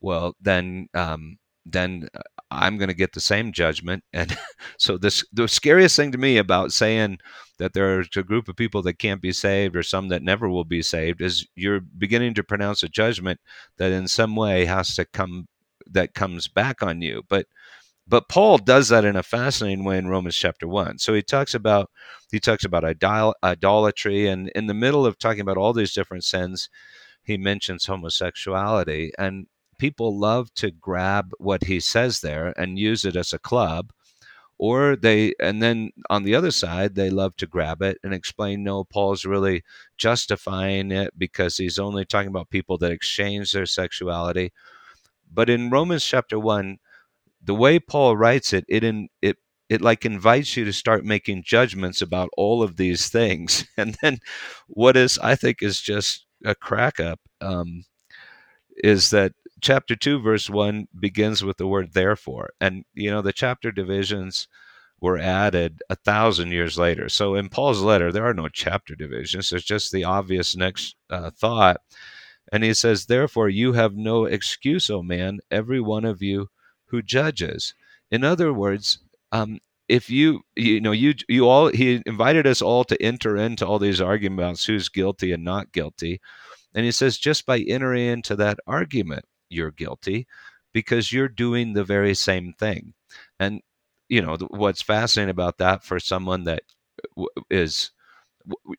Well, then, um, then uh, I'm going to get the same judgment. And so, this the scariest thing to me about saying that there's a group of people that can't be saved or some that never will be saved is you're beginning to pronounce a judgment that in some way has to come that comes back on you. But but Paul does that in a fascinating way in Romans chapter one. So he talks about he talks about idol, idolatry, and in the middle of talking about all these different sins, he mentions homosexuality, and people love to grab what he says there and use it as a club. Or they, and then on the other side, they love to grab it and explain, no, Paul's really justifying it because he's only talking about people that exchange their sexuality. But in Romans chapter 1, the way Paul writes it, it in it it like invites you to start making judgments about all of these things. And then what is I think is just a crack up um, is that chapter 2 verse 1 begins with the word therefore. And you know the chapter divisions were added a thousand years later. So in Paul's letter, there are no chapter divisions. There's just the obvious next uh, thought. And he says, Therefore, you have no excuse, O man, every one of you who judges. In other words, um, if you you know you you all he invited us all to enter into all these arguments who's guilty and not guilty, and he says just by entering into that argument you're guilty because you're doing the very same thing, and you know what's fascinating about that for someone that is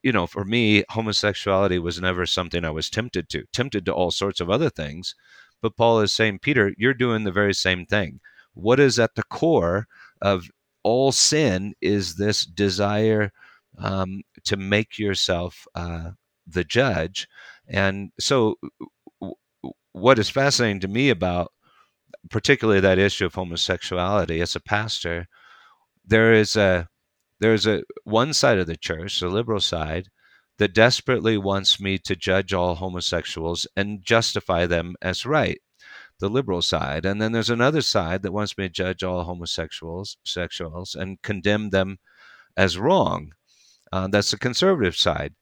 you know for me homosexuality was never something I was tempted to tempted to all sorts of other things but Paul is saying, Peter, you're doing the very same thing. What is at the core of all sin is this desire um, to make yourself uh, the judge. And so, what is fascinating to me about particularly that issue of homosexuality as a pastor, there is a there's a one side of the church, the liberal side, that desperately wants me to judge all homosexuals and justify them as right the liberal side. And then there's another side that wants me to judge all homosexuals sexuals and condemn them as wrong. Uh, that's the conservative side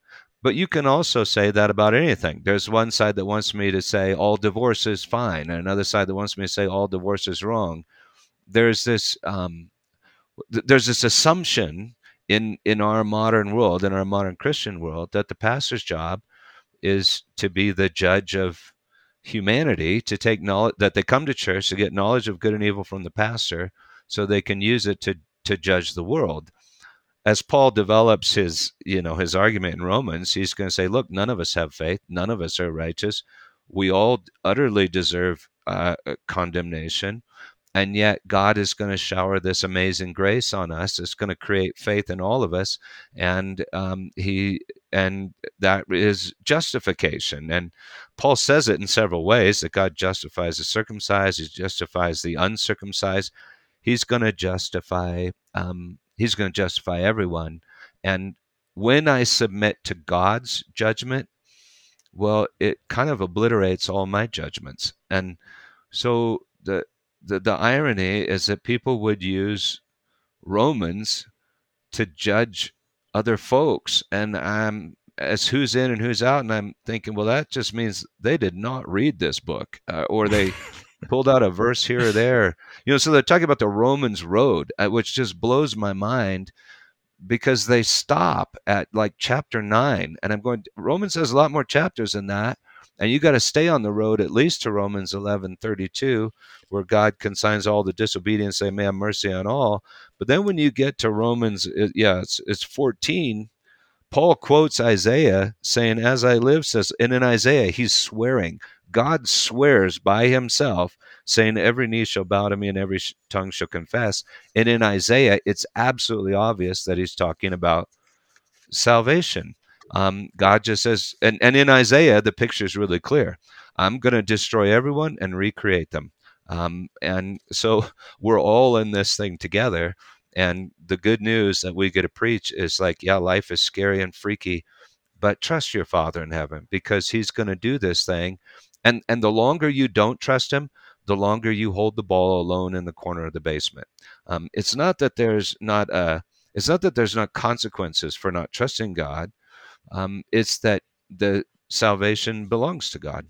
but you can also say that about anything. There's one side that wants me to say all divorce is fine and another side that wants me to say all divorce is wrong. There's this um, th- there's this assumption in in our modern world in our modern christian world that the pastor's job is to be the judge of humanity to take knowledge that they come to church to get knowledge of good and evil from the pastor so they can use it to to judge the world as paul develops his you know his argument in romans he's going to say look none of us have faith none of us are righteous we all utterly deserve uh, condemnation and yet God is going to shower this amazing grace on us. It's going to create faith in all of us, and um, he and that is justification. And Paul says it in several ways that God justifies the circumcised, He justifies the uncircumcised. He's going to justify. Um, he's going to justify everyone. And when I submit to God's judgment, well, it kind of obliterates all my judgments. And so the the, the irony is that people would use Romans to judge other folks, and I'm as who's in and who's out, and I'm thinking, well, that just means they did not read this book, uh, or they pulled out a verse here or there. You know, so they're talking about the Romans road, uh, which just blows my mind because they stop at like chapter nine. And I'm going, Romans has a lot more chapters than that. And you got to stay on the road at least to Romans 11 32, where God consigns all the disobedience, say, may have mercy on all. But then when you get to Romans, it, yeah, it's, it's 14. Paul quotes Isaiah saying, As I live, says, and in Isaiah, he's swearing. God swears by himself, saying, Every knee shall bow to me and every tongue shall confess. And in Isaiah, it's absolutely obvious that he's talking about salvation. Um, God just says, and, and in Isaiah, the picture is really clear. I'm going to destroy everyone and recreate them. Um, and so we're all in this thing together. And the good news that we get to preach is like, yeah, life is scary and freaky, but trust your Father in heaven because He's going to do this thing. And and the longer you don't trust Him, the longer you hold the ball alone in the corner of the basement. Um, it's not that there's not a it's not that there's not consequences for not trusting God. Um, it's that the salvation belongs to God.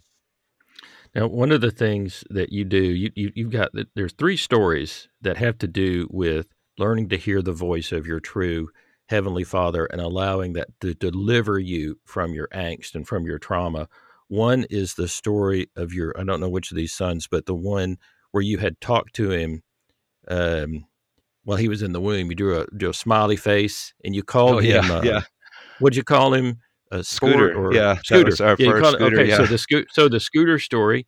Now, one of the things that you do, you, you you've got there's three stories that have to do with learning to hear the voice of your true heavenly Father and allowing that to deliver you from your angst and from your trauma. One is the story of your I don't know which of these sons, but the one where you had talked to him um, while he was in the womb. You drew a drew a smiley face and you called oh, him. Yeah, uh, yeah. What'd you call him? A scooter or yeah scooter. our yeah, first scooter okay, yeah. so the sco- so the scooter story,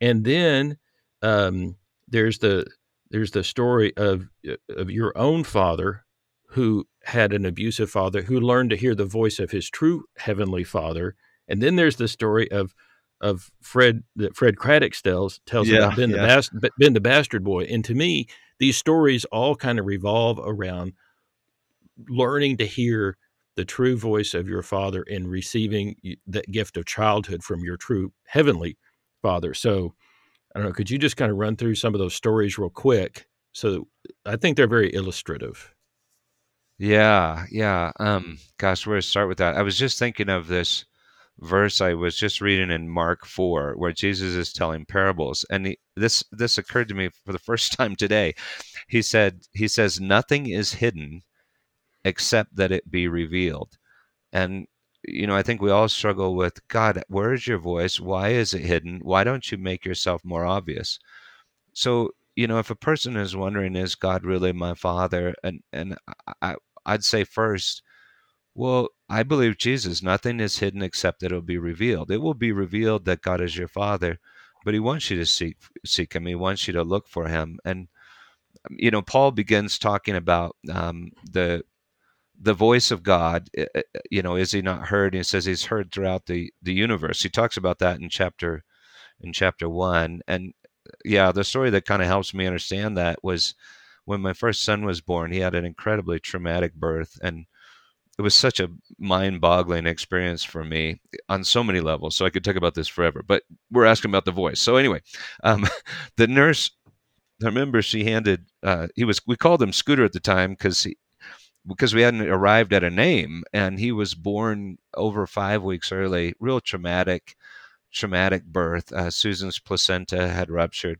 and then um, there's the there's the story of uh, of your own father who had an abusive father who learned to hear the voice of his true heavenly father, and then there's the story of of Fred that Fred Craddock tells tells Yeah, about Ben the yeah. bast- Ben the bastard boy, and to me these stories all kind of revolve around learning to hear the true voice of your father and receiving that gift of childhood from your true heavenly father. So, I don't know, could you just kind of run through some of those stories real quick? So, I think they're very illustrative. Yeah, yeah. Um, gosh, where to start with that? I was just thinking of this verse I was just reading in Mark four, where Jesus is telling parables, and he, this this occurred to me for the first time today. He said, he says, nothing is hidden except that it be revealed, and you know, I think we all struggle with God. Where is your voice? Why is it hidden? Why don't you make yourself more obvious? So, you know, if a person is wondering, is God really my father? And and I I'd say first, well, I believe Jesus. Nothing is hidden except that it will be revealed. It will be revealed that God is your father, but he wants you to seek seek him. He wants you to look for him. And you know, Paul begins talking about um, the the voice of God. uh, uh, You know, is he not heard? He says he's heard throughout the the universe. He talks about that in chapter in chapter one. And yeah, the story that kind of helps me understand that was when my first son was born. He had an incredibly traumatic birth, and it was such a mind-boggling experience for me on so many levels. So I could talk about this forever. But we're asking about the voice. So anyway, um, the nurse. I remember she handed. Uh, he was. We called him Scooter at the time because he, because we hadn't arrived at a name, and he was born over five weeks early. Real traumatic, traumatic birth. Uh, Susan's placenta had ruptured,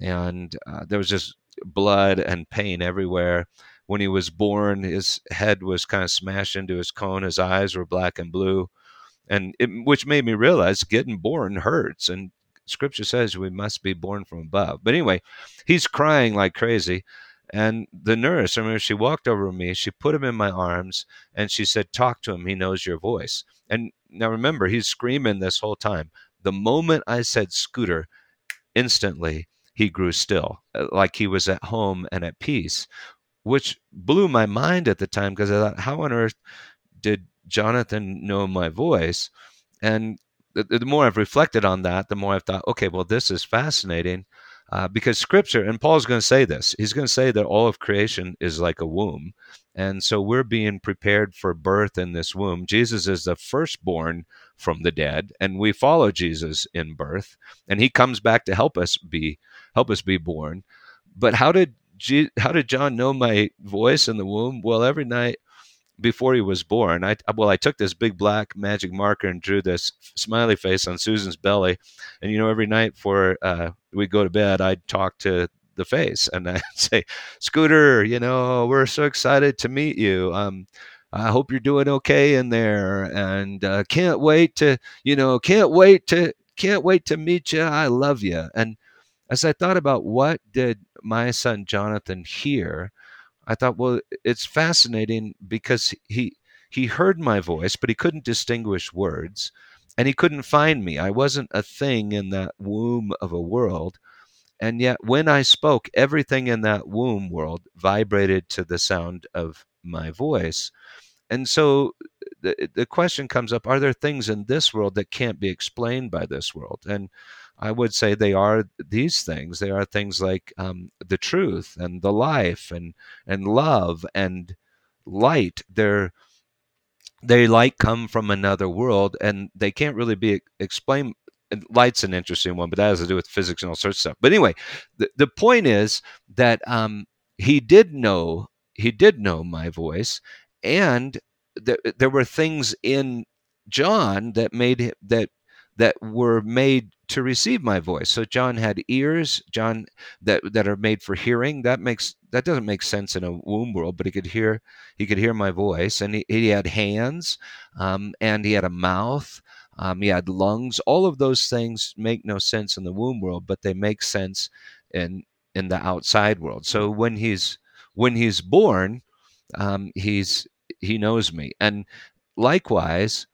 and uh, there was just blood and pain everywhere. When he was born, his head was kind of smashed into his cone. His eyes were black and blue, and it, which made me realize getting born hurts. And Scripture says we must be born from above. But anyway, he's crying like crazy. And the nurse, I remember she walked over to me, she put him in my arms, and she said, Talk to him. He knows your voice. And now remember, he's screaming this whole time. The moment I said scooter, instantly he grew still, like he was at home and at peace, which blew my mind at the time because I thought, how on earth did Jonathan know my voice? And the, the more I've reflected on that, the more I've thought, okay, well, this is fascinating uh, because scripture, and Paul's going to say this, he's going to say that all of creation is like a womb. And so we're being prepared for birth in this womb. Jesus is the firstborn from the dead, and we follow Jesus in birth, and he comes back to help us be help us be born. But how did How did John know my voice in the womb? Well, every night before he was born, I well, I took this big black magic marker and drew this smiley face on Susan's belly, and you know, every night before uh, we go to bed, I'd talk to the face and I'd say, Scooter, you know, we're so excited to meet you. Um, I hope you're doing okay in there, and uh, can't wait to, you know, can't wait to, can't wait to meet you. I love you. And as I thought about what did my son Jonathan hear, I thought, well, it's fascinating because he he heard my voice, but he couldn't distinguish words, and he couldn't find me. I wasn't a thing in that womb of a world. And yet, when I spoke, everything in that womb world vibrated to the sound of my voice. And so the, the question comes up are there things in this world that can't be explained by this world? And I would say they are these things. They are things like um, the truth and the life and and love and light. They're they like come from another world and they can't really be explained light's an interesting one but that has to do with physics and all sorts of stuff but anyway the, the point is that um, he did know he did know my voice and th- there were things in john that made that that were made to receive my voice. So John had ears, John that that are made for hearing. That makes that doesn't make sense in a womb world, but he could hear he could hear my voice, and he, he had hands, um, and he had a mouth. Um, he had lungs. All of those things make no sense in the womb world, but they make sense in in the outside world. So when he's when he's born, um, he's he knows me, and likewise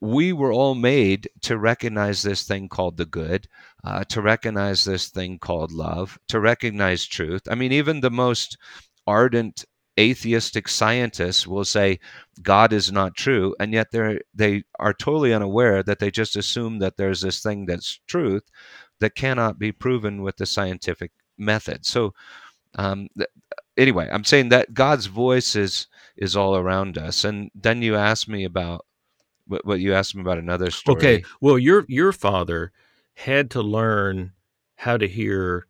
we were all made to recognize this thing called the good, uh, to recognize this thing called love, to recognize truth. I mean, even the most ardent atheistic scientists will say God is not true, and yet they they are totally unaware that they just assume that there's this thing that's truth that cannot be proven with the scientific method. So, um, th- anyway, I'm saying that God's voice is is all around us. And then you ask me about what, what you asked me about another story. Okay. Well, your your father had to learn how to hear.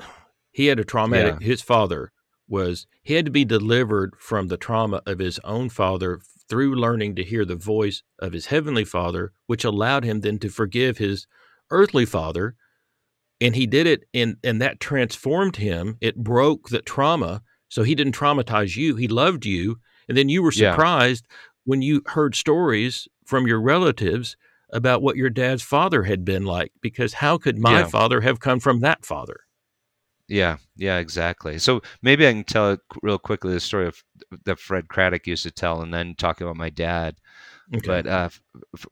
He had a traumatic. Yeah. His father was he had to be delivered from the trauma of his own father through learning to hear the voice of his heavenly father, which allowed him then to forgive his earthly father. And he did it, and and that transformed him. It broke the trauma, so he didn't traumatize you. He loved you, and then you were Yeah. When you heard stories from your relatives about what your dad's father had been like because how could my Yeah. father have come from that father Yeah, yeah, exactly. So maybe I can tell it real quickly the story of that Fred Craddock used to tell, and then talk about my dad. Okay But uh,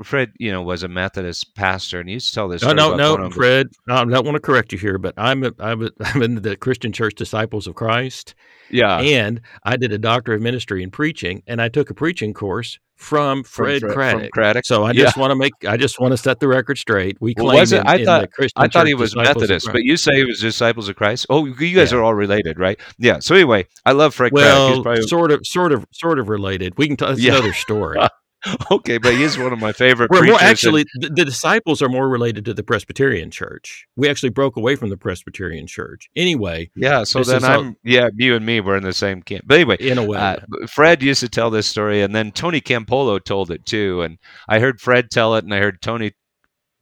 Fred, you know, was a Methodist pastor, and he used to tell this no story no no fred i don't want to correct you here but i'm a, I'm, a, I'm in the christian church disciples of christ Yeah, and i did a doctor of ministry in preaching and i took a preaching course from from fred Fre- from craddock Craddock. so i Yeah. just want to make i just want to set the record straight we Well, was it- in, I thought- I thought Church he was Disciples Methodist, but you say he was Disciples of Christ. Oh, you guys Yeah. are all related, right? Yeah. So anyway, I love Fred Craddock. well He's probably, sort of sort of sort of related we can tell that's Yeah. another story okay, but he's one of my favorite We're more and- actually the, the disciples are more related to the Presbyterian Church. We actually broke away from the Presbyterian Church. Anyway, yeah. So then I'm yeah, you and me were in the same camp. But anyway, in a way, Uh, Fred used to tell this story, and then Tony Campolo told it too. And I heard Fred tell it, and I heard Tony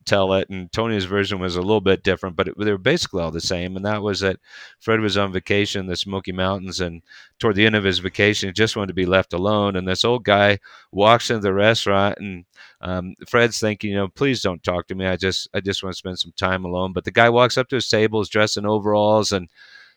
tell it, and Tony's version was a little bit different, but it, they were basically all the same. And that was that Fred was on vacation in the Smoky Mountains, and toward the end of his vacation, he just wanted to be left alone. And this old guy walks into the restaurant, and um, Fred's thinking, you know, please don't talk to me. I just, I just want to spend some time alone. But the guy walks up to his table, is dressed in overalls, and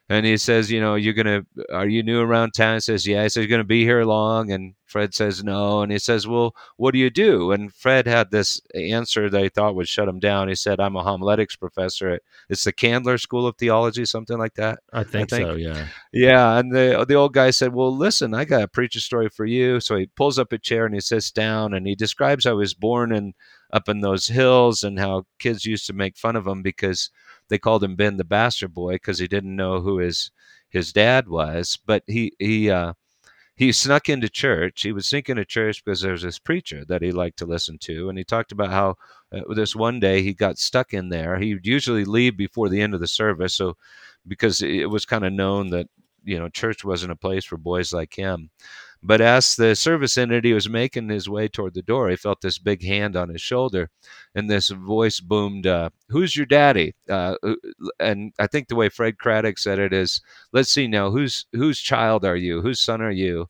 and he says, you know, you're gonna, are you new around town? He says, yeah. He says, you're gonna be here long, and Fred says, no. And he says, well, what do you do? And Fred had this answer that he thought would shut him down. He said, I'm a homiletics professor at it's the Candler School of Theology, something like that. I think, think- so. Yeah. Yeah, and the the old guy said, "Well, listen, I got a preacher story for you." So he pulls up a chair and he sits down and he describes how he was born in up in those hills and how kids used to make fun of him because they called him Ben the Bastard Boy because he didn't know who his his dad was. But he he uh, he snuck into church. He would sneak into church because there was this preacher that he liked to listen to, and he talked about how uh, this one day he got stuck in there. He would usually leave before the end of the service, so because it was kind of known that you know church wasn't a place for boys like him But as the service he was making his way toward the door. He felt this big hand on his shoulder, and this voice boomed, uh, "Who's your daddy?" Uh, and I think the way Fred Craddock said it is, "Let's see now, whose whose child are you? Whose son are you?"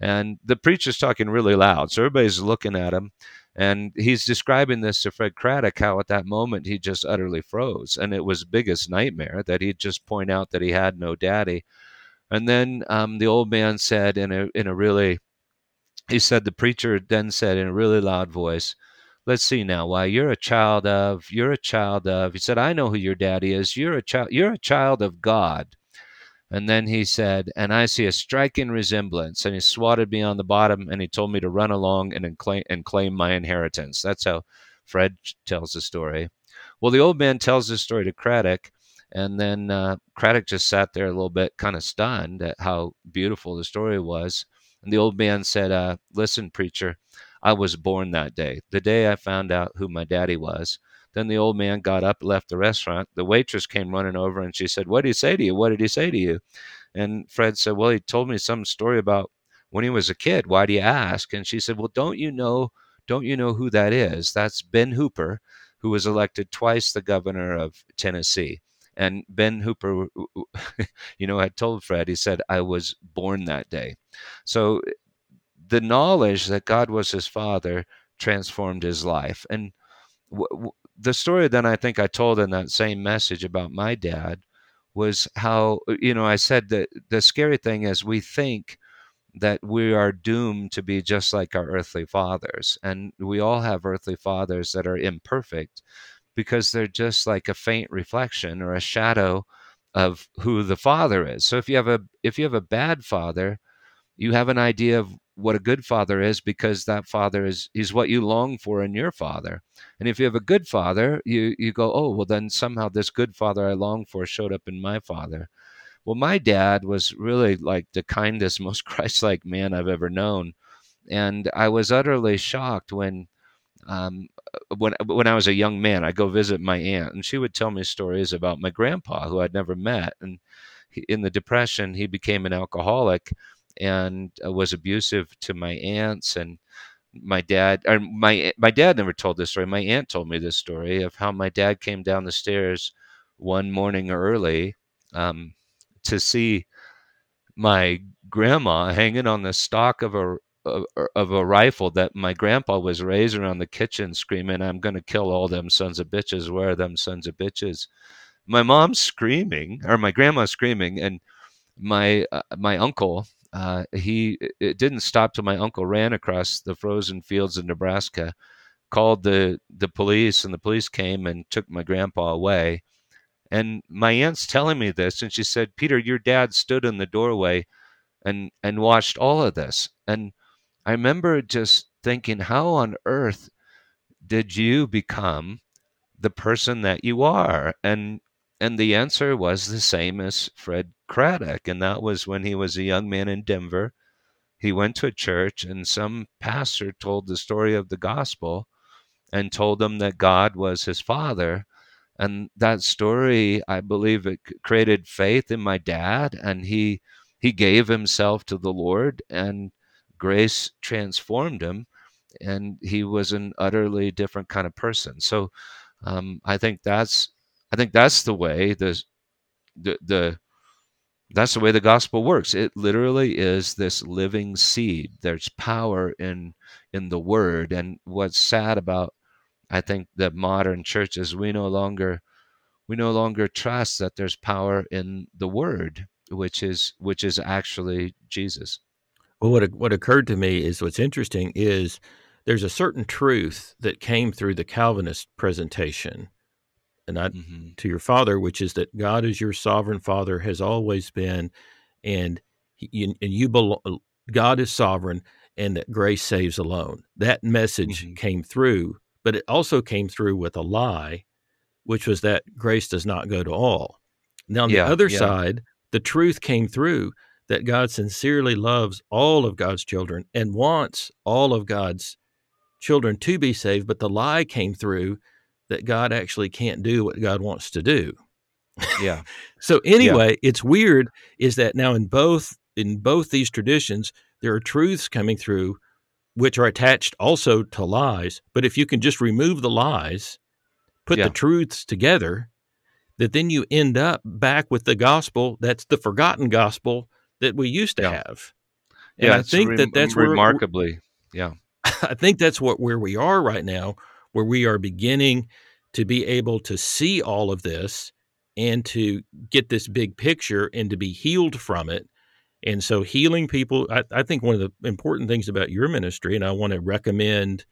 And the preacher's talking really loud, so everybody's looking at him. And he's describing this to Fred Craddock how at that moment he just utterly froze. And it was biggest nightmare that he'd just point out that he had no daddy. And then um, the old man said in a in a really he said the preacher then said in a really loud voice, Let's see now, why you're a child of, you're a child of he said, I know who your daddy is. You're a child you're a child of God. And then he said, and I see a striking resemblance. And he swatted me on the bottom and he told me to run along and claim, and claim my inheritance. That's how Fred tells the story. Well, the old man tells this story to Craddock. And then uh, Craddock just sat there a little bit, kind of stunned at how beautiful the story was. And the old man said, uh, Listen, preacher, I was born that day, the day I found out who my daddy was. Then the old man got up, left the restaurant. The waitress came running over and she said, What did he say to you? What did he say to you? And Fred said, Well, he told me some story about when he was a kid. Why do you ask? And she said, Well, don't you know, don't you know who that is? That's Ben Hooper, who was elected twice the governor of Tennessee. And Ben Hooper, you know, had told Fred, he said, I was born that day. So the knowledge that God was his father transformed his life. And w- w- the story that I think I told in that same message about my dad was how you know I said that the scary thing is we think that we are doomed to be just like our earthly fathers and we all have earthly fathers that are imperfect because they're just like a faint reflection or a shadow of who the father is. So if you have a if you have a bad father you have an idea of what a good father is because that father is is what you long for in your father. And if you have a good father you you go oh well then somehow this good father i long for showed up in my father. Well my dad was really like the kindest most christ-like man i've ever known. And i was utterly shocked when um, when when I was a young man, I go visit my aunt, and she would tell me stories about my grandpa, who I'd never met. And he, in the depression, he became an alcoholic, and uh, was abusive to my aunts and my dad or my my dad never told this story my aunt told me this story of how my dad came down the stairs one morning early um, to see my grandma hanging on the stock of a of, of a rifle that my grandpa was raising around the kitchen screaming i'm going to kill all them sons of bitches where are them sons of bitches my mom's screaming or my grandma's screaming and my uh, my uncle uh, he it didn't stop till my uncle ran across the frozen fields of Nebraska, called the the police, and the police came and took my grandpa away. And my aunt's telling me this, and she said, "Peter, your dad stood in the doorway and and watched all of this." And I remember just thinking, how on earth did you become the person that you are? And and the answer was the same as Fred Craddock, and that was when he was a young man in Denver. He went to a church, and some pastor told the story of the gospel and told him that God was his father. And that story, I believe, it created faith in my dad, and he he gave himself to the Lord, and grace transformed him, and he was an utterly different kind of person. So, um, I think that's I think that's the way the the the that's the way the gospel works. It literally is this living seed. There's power in in the word. And what's sad about I think the modern church is we no longer we no longer trust that there's power in the word, which is which is actually Jesus. Well, what what occurred to me is what's interesting is there's a certain truth that came through the Calvinist presentation and not mm-hmm. to your father, which is that God is your sovereign father, has always been, and you, and you belong. God is sovereign, and that grace saves alone. That message mm-hmm. came through, but it also came through with a lie, which was that grace does not go to all. Now, on yeah, the other yeah. side, the truth came through that God sincerely loves all of God's children and wants all of God's children to be saved, but the lie came through that God actually can't do what God wants to do. Yeah. so anyway, yeah. it's weird is that now in both in both these traditions there are truths coming through which are attached also to lies. But if you can just remove the lies, put Yeah. the truths together, that then you end up back with the gospel that's the forgotten gospel that we used to Yeah. have. And I it's think that that's where remarkably. Yeah. I think that's what where we are right now, where we are beginning to be able to see all of this and to get this big picture and to be healed from it. And so healing people, I, I think one of the important things about your ministry, and I want to recommend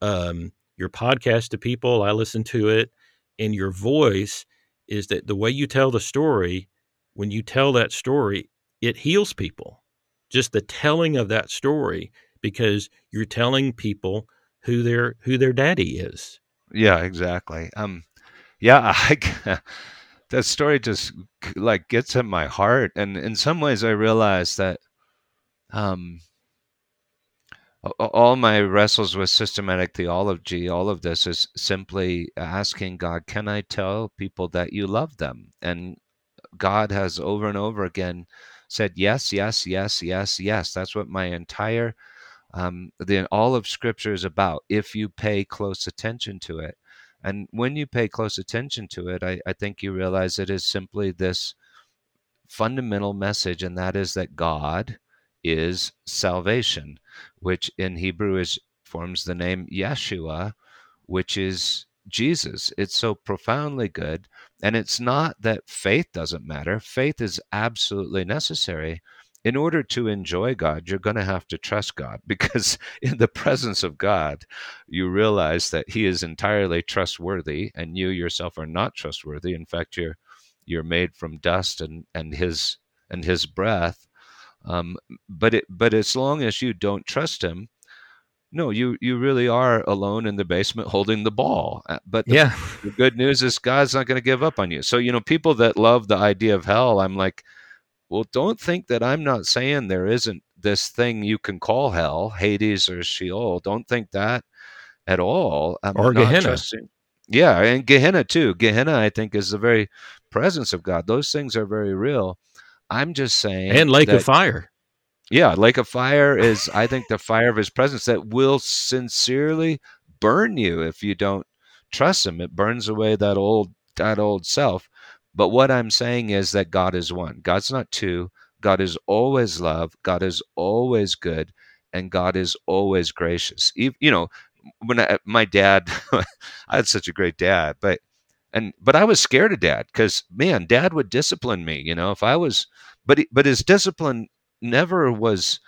um, your podcast to people. I listen to it, and your voice is that the way you tell the story, when you tell that story, it heals people. Just the telling of that story, because you're telling people who their who their daddy is. Yeah, exactly. Um, yeah, I, that story just like gets at my heart, and in some ways, I realize that um, all my wrestles with systematic theology, all of this is simply asking God, can I tell people that you love them? And God has over and over again said, yes, yes, yes, yes, yes. That's what my entire um, the all of Scripture is about. If you pay close attention to it, and when you pay close attention to it, I, I think you realize it is simply this fundamental message, and that is that God is salvation, which in Hebrew is forms the name Yeshua, which is Jesus. It's so profoundly good. And it's not that faith doesn't matter. Faith is absolutely necessary. In order to enjoy God, you're going to have to trust God because in the presence of God, you realize that He is entirely trustworthy and you yourself are not trustworthy. In fact, you're you're made from dust and, and his and his breath. Um, but it but as long as you don't trust him, no, you you really are alone in the basement holding the ball. Uh, But the, Yeah. the good news is God's not going to give up on you. So you know, people that love the idea of hell, I'm like, well, don't think that I'm not saying there isn't this thing you can call hell, Hades or Sheol. Don't think that at all. I'm Or Gehenna. trusting- Yeah, and Gehenna too. Gehenna, I think, is the very presence of God. Those things are very real. I'm just saying, And Lake that- of Fire. Yeah, lake of fire is, I think, the fire of his presence that will sincerely burn you if you don't trust him. It burns away that old that old self. But what I'm saying is that God is one. God's not two. God is always love. God is always good, and God is always gracious. You know, when I, my dad, I had such a great dad, but and but I was scared of dad because man, dad would discipline me. You know, if I was, but he, but his discipline never was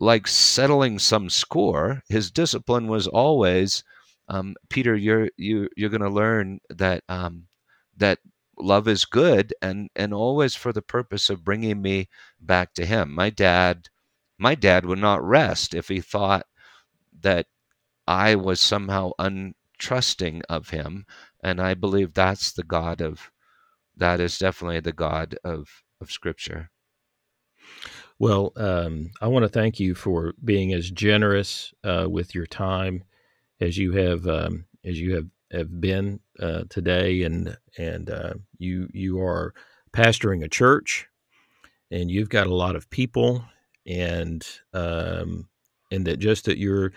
like settling some score. His discipline was always, um, Peter, you're you you're going to learn that um, that love is good and and always for the purpose of bringing me back to Him. My dad, my dad would not rest if he thought that I was somehow untrusting of Him, and I believe that's the God of that is definitely the God of of Scripture. Well, um, I want to thank you for being as generous uh, with your time as you have um, as you have, have been uh, today, and and uh, you you are pastoring a church, and you've got a lot of people, and um, and that just that you're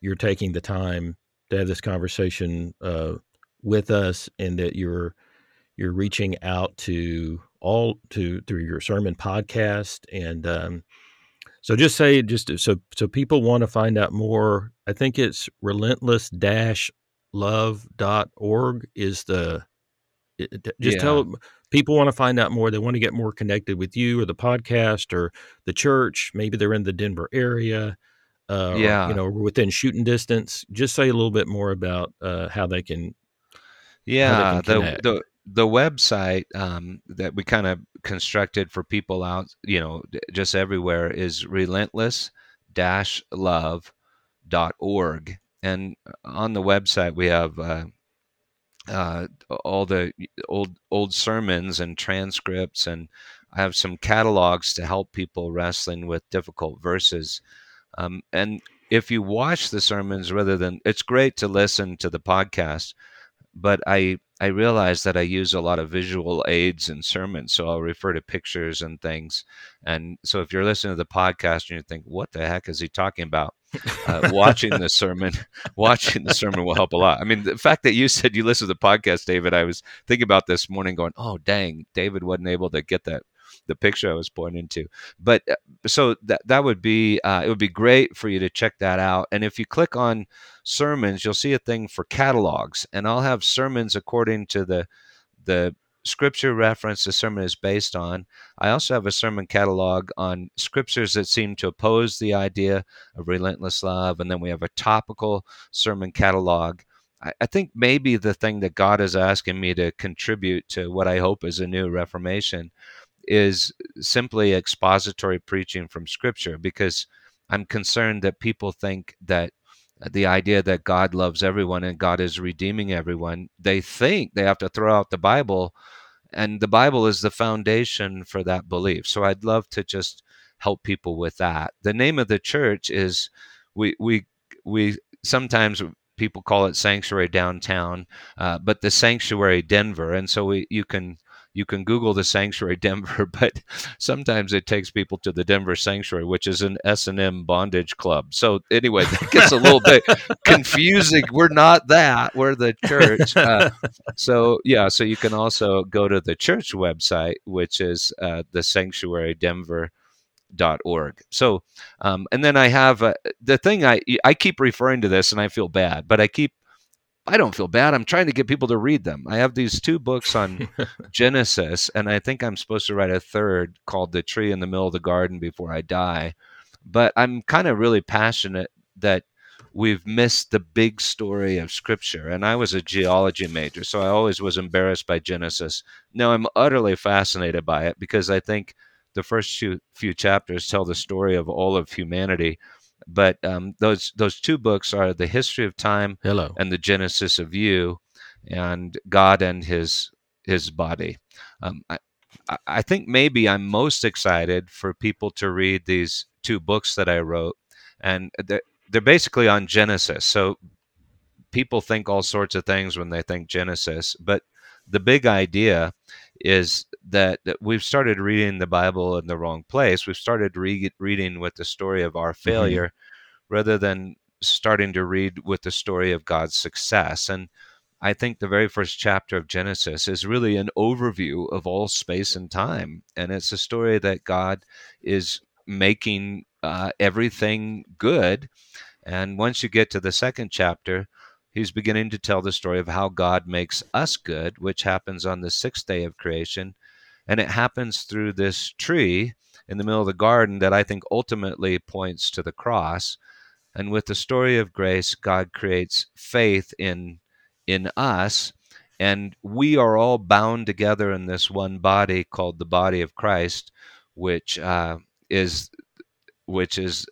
you're taking the time to have this conversation uh, with us, and that you're you're reaching out to all to through your sermon podcast and um, so just say just so so people want to find out more i think it's relentless dash love.org is the it- just Yeah. tell people want to find out more they want to get more connected with you or the podcast or the church maybe they're in the denver area uh, or, Yeah. you know within shooting distance just say a little bit more about uh, how they can Yeah, can the connect. the the website um, that we kind of constructed for people out, you know, just everywhere is relentless-love.org. And on the website we have uh, uh, all the old old sermons and transcripts, and I have some catalogs to help people wrestling with difficult verses. Um, and if you watch the sermons rather than, it's great to listen to the podcast but I I realize that I use a lot of visual aids in sermons, so I'll refer to pictures and things. And so, if you're listening to the podcast and you think, "What the heck is he talking about?" Uh, watching the sermon, watching the sermon will help a lot. I mean, the fact that you said you listen to the podcast, David, I was thinking about this morning, going, "Oh, dang, David wasn't able to get that the picture I was pointing to. But uh, so that that would be uh, it would be great for you to check that out. And if you click on sermons, you'll see a thing for catalogs, and I'll have sermons according to the the scripture reference the sermon is based on. I also have a sermon catalog on scriptures that seem to oppose the idea of relentless love, and then we have a topical sermon catalog. I, I think maybe the thing that God is asking me to contribute to what I hope is a new reformation is simply expository preaching from scripture because I'm concerned that people think that the idea that God loves everyone and God is redeeming everyone, they think they have to throw out the Bible, and the Bible is the foundation for that belief. So I'd love to just help people with that. The name of the church is we we we sometimes people call it Sanctuary Downtown, uh, but the Sanctuary Denver, and so we you can you can Google the Sanctuary Denver, but sometimes it takes people to the Denver Sanctuary, which is an S and M bondage club. So anyway, that gets a little bit confusing. We're not that. We're the church. Uh, so yeah, so you can also go to the church website, which is uh, the Sanctuary Denver dot org so um, and then i have uh, the thing i i keep referring to this and i feel bad but i keep I don't feel bad. I'm trying to get people to read them. I have these two books on Genesis, and I think I'm supposed to write a third called The Tree in the Middle of the Garden Before I Die. But I'm kind of really passionate that we've missed the big story of Scripture. And I was a geology major, so I always was embarrassed by Genesis. Now I'm utterly fascinated by it because I think the first few, few chapters tell the story of all of humanity but um, those those two books are the history of time Hello. and the genesis of you, and God and His His body. Um, I, I think maybe I'm most excited for people to read these two books that I wrote, and they're, they're basically on Genesis. So people think all sorts of things when they think Genesis, but the big idea is that, that we've started reading the Bible in the wrong place. We've started re- reading with the story of our mm-hmm. failure mm-hmm. rather than starting to read with the story of God's success. And I think the very first chapter of Genesis is really an overview of all space and time. And it's a story that God is making uh, everything good. And once you get to the second chapter, he's beginning to tell the story of how God makes us good, which happens on the sixth day of creation. And it happens through this tree in the middle of the garden that I think ultimately points to the cross. And with the story of grace, God creates faith in, in us. And we are all bound together in this one body called the body of Christ, which uh, is which is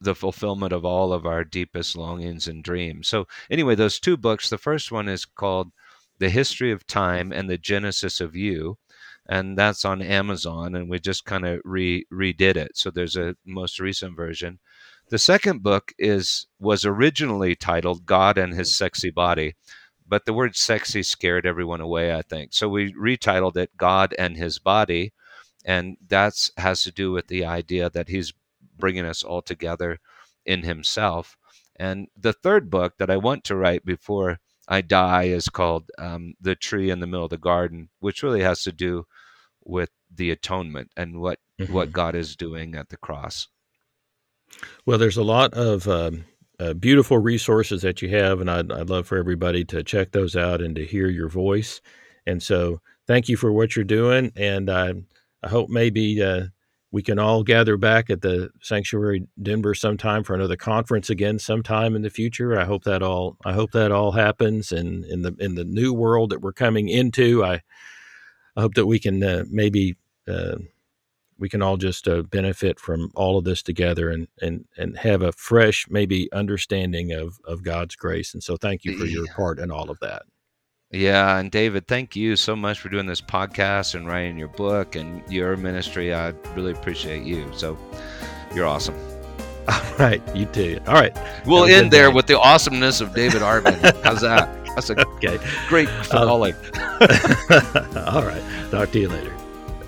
the fulfillment of all of our deepest longings and dreams. So, anyway, those two books the first one is called The History of Time and the Genesis of You. And that's on Amazon, and we just kind of re redid it. So there's a most recent version. The second book is was originally titled God and His Sexy Body, but the word sexy scared everyone away, I think. So we retitled it God and His Body, and that has to do with the idea that He's bringing us all together in Himself. And the third book that I want to write before I die is called um, The Tree in the Middle of the Garden, which really has to do with the atonement and what, mm-hmm. what God is doing at the cross. Well, there's a lot of um, uh, beautiful resources that you have, and I'd, I'd love for everybody to check those out and to hear your voice. And so, thank you for what you're doing. And I, I hope maybe uh, we can all gather back at the sanctuary denver sometime for another conference again sometime in the future i hope that all i hope that all happens and in the in the new world that we're coming into i i hope that we can uh, maybe uh, we can all just uh, benefit from all of this together and and and have a fresh maybe understanding of of god's grace and so thank you for your part in all of that yeah, and David, thank you so much for doing this podcast and writing your book and your ministry. I really appreciate you. So you're awesome. All right, you too. All right. We'll end there with the awesomeness of David Artman. How's that? That's a Okay. great um, finale. All right. Talk to you later.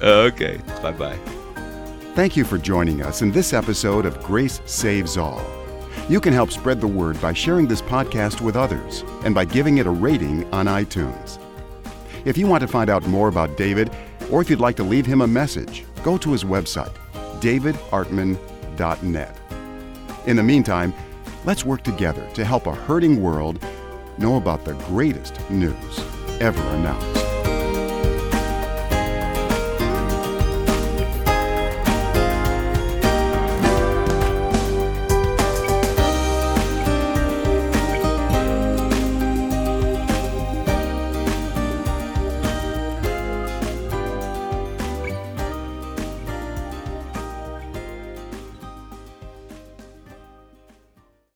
okay. Bye bye. Thank you for joining us in this episode of Grace Saves All. You can help spread the word by sharing this podcast with others and by giving it a rating on iTunes. If you want to find out more about David, or if you'd like to leave him a message, go to his website, davidartman.net. In the meantime, let's work together to help a hurting world know about the greatest news ever announced.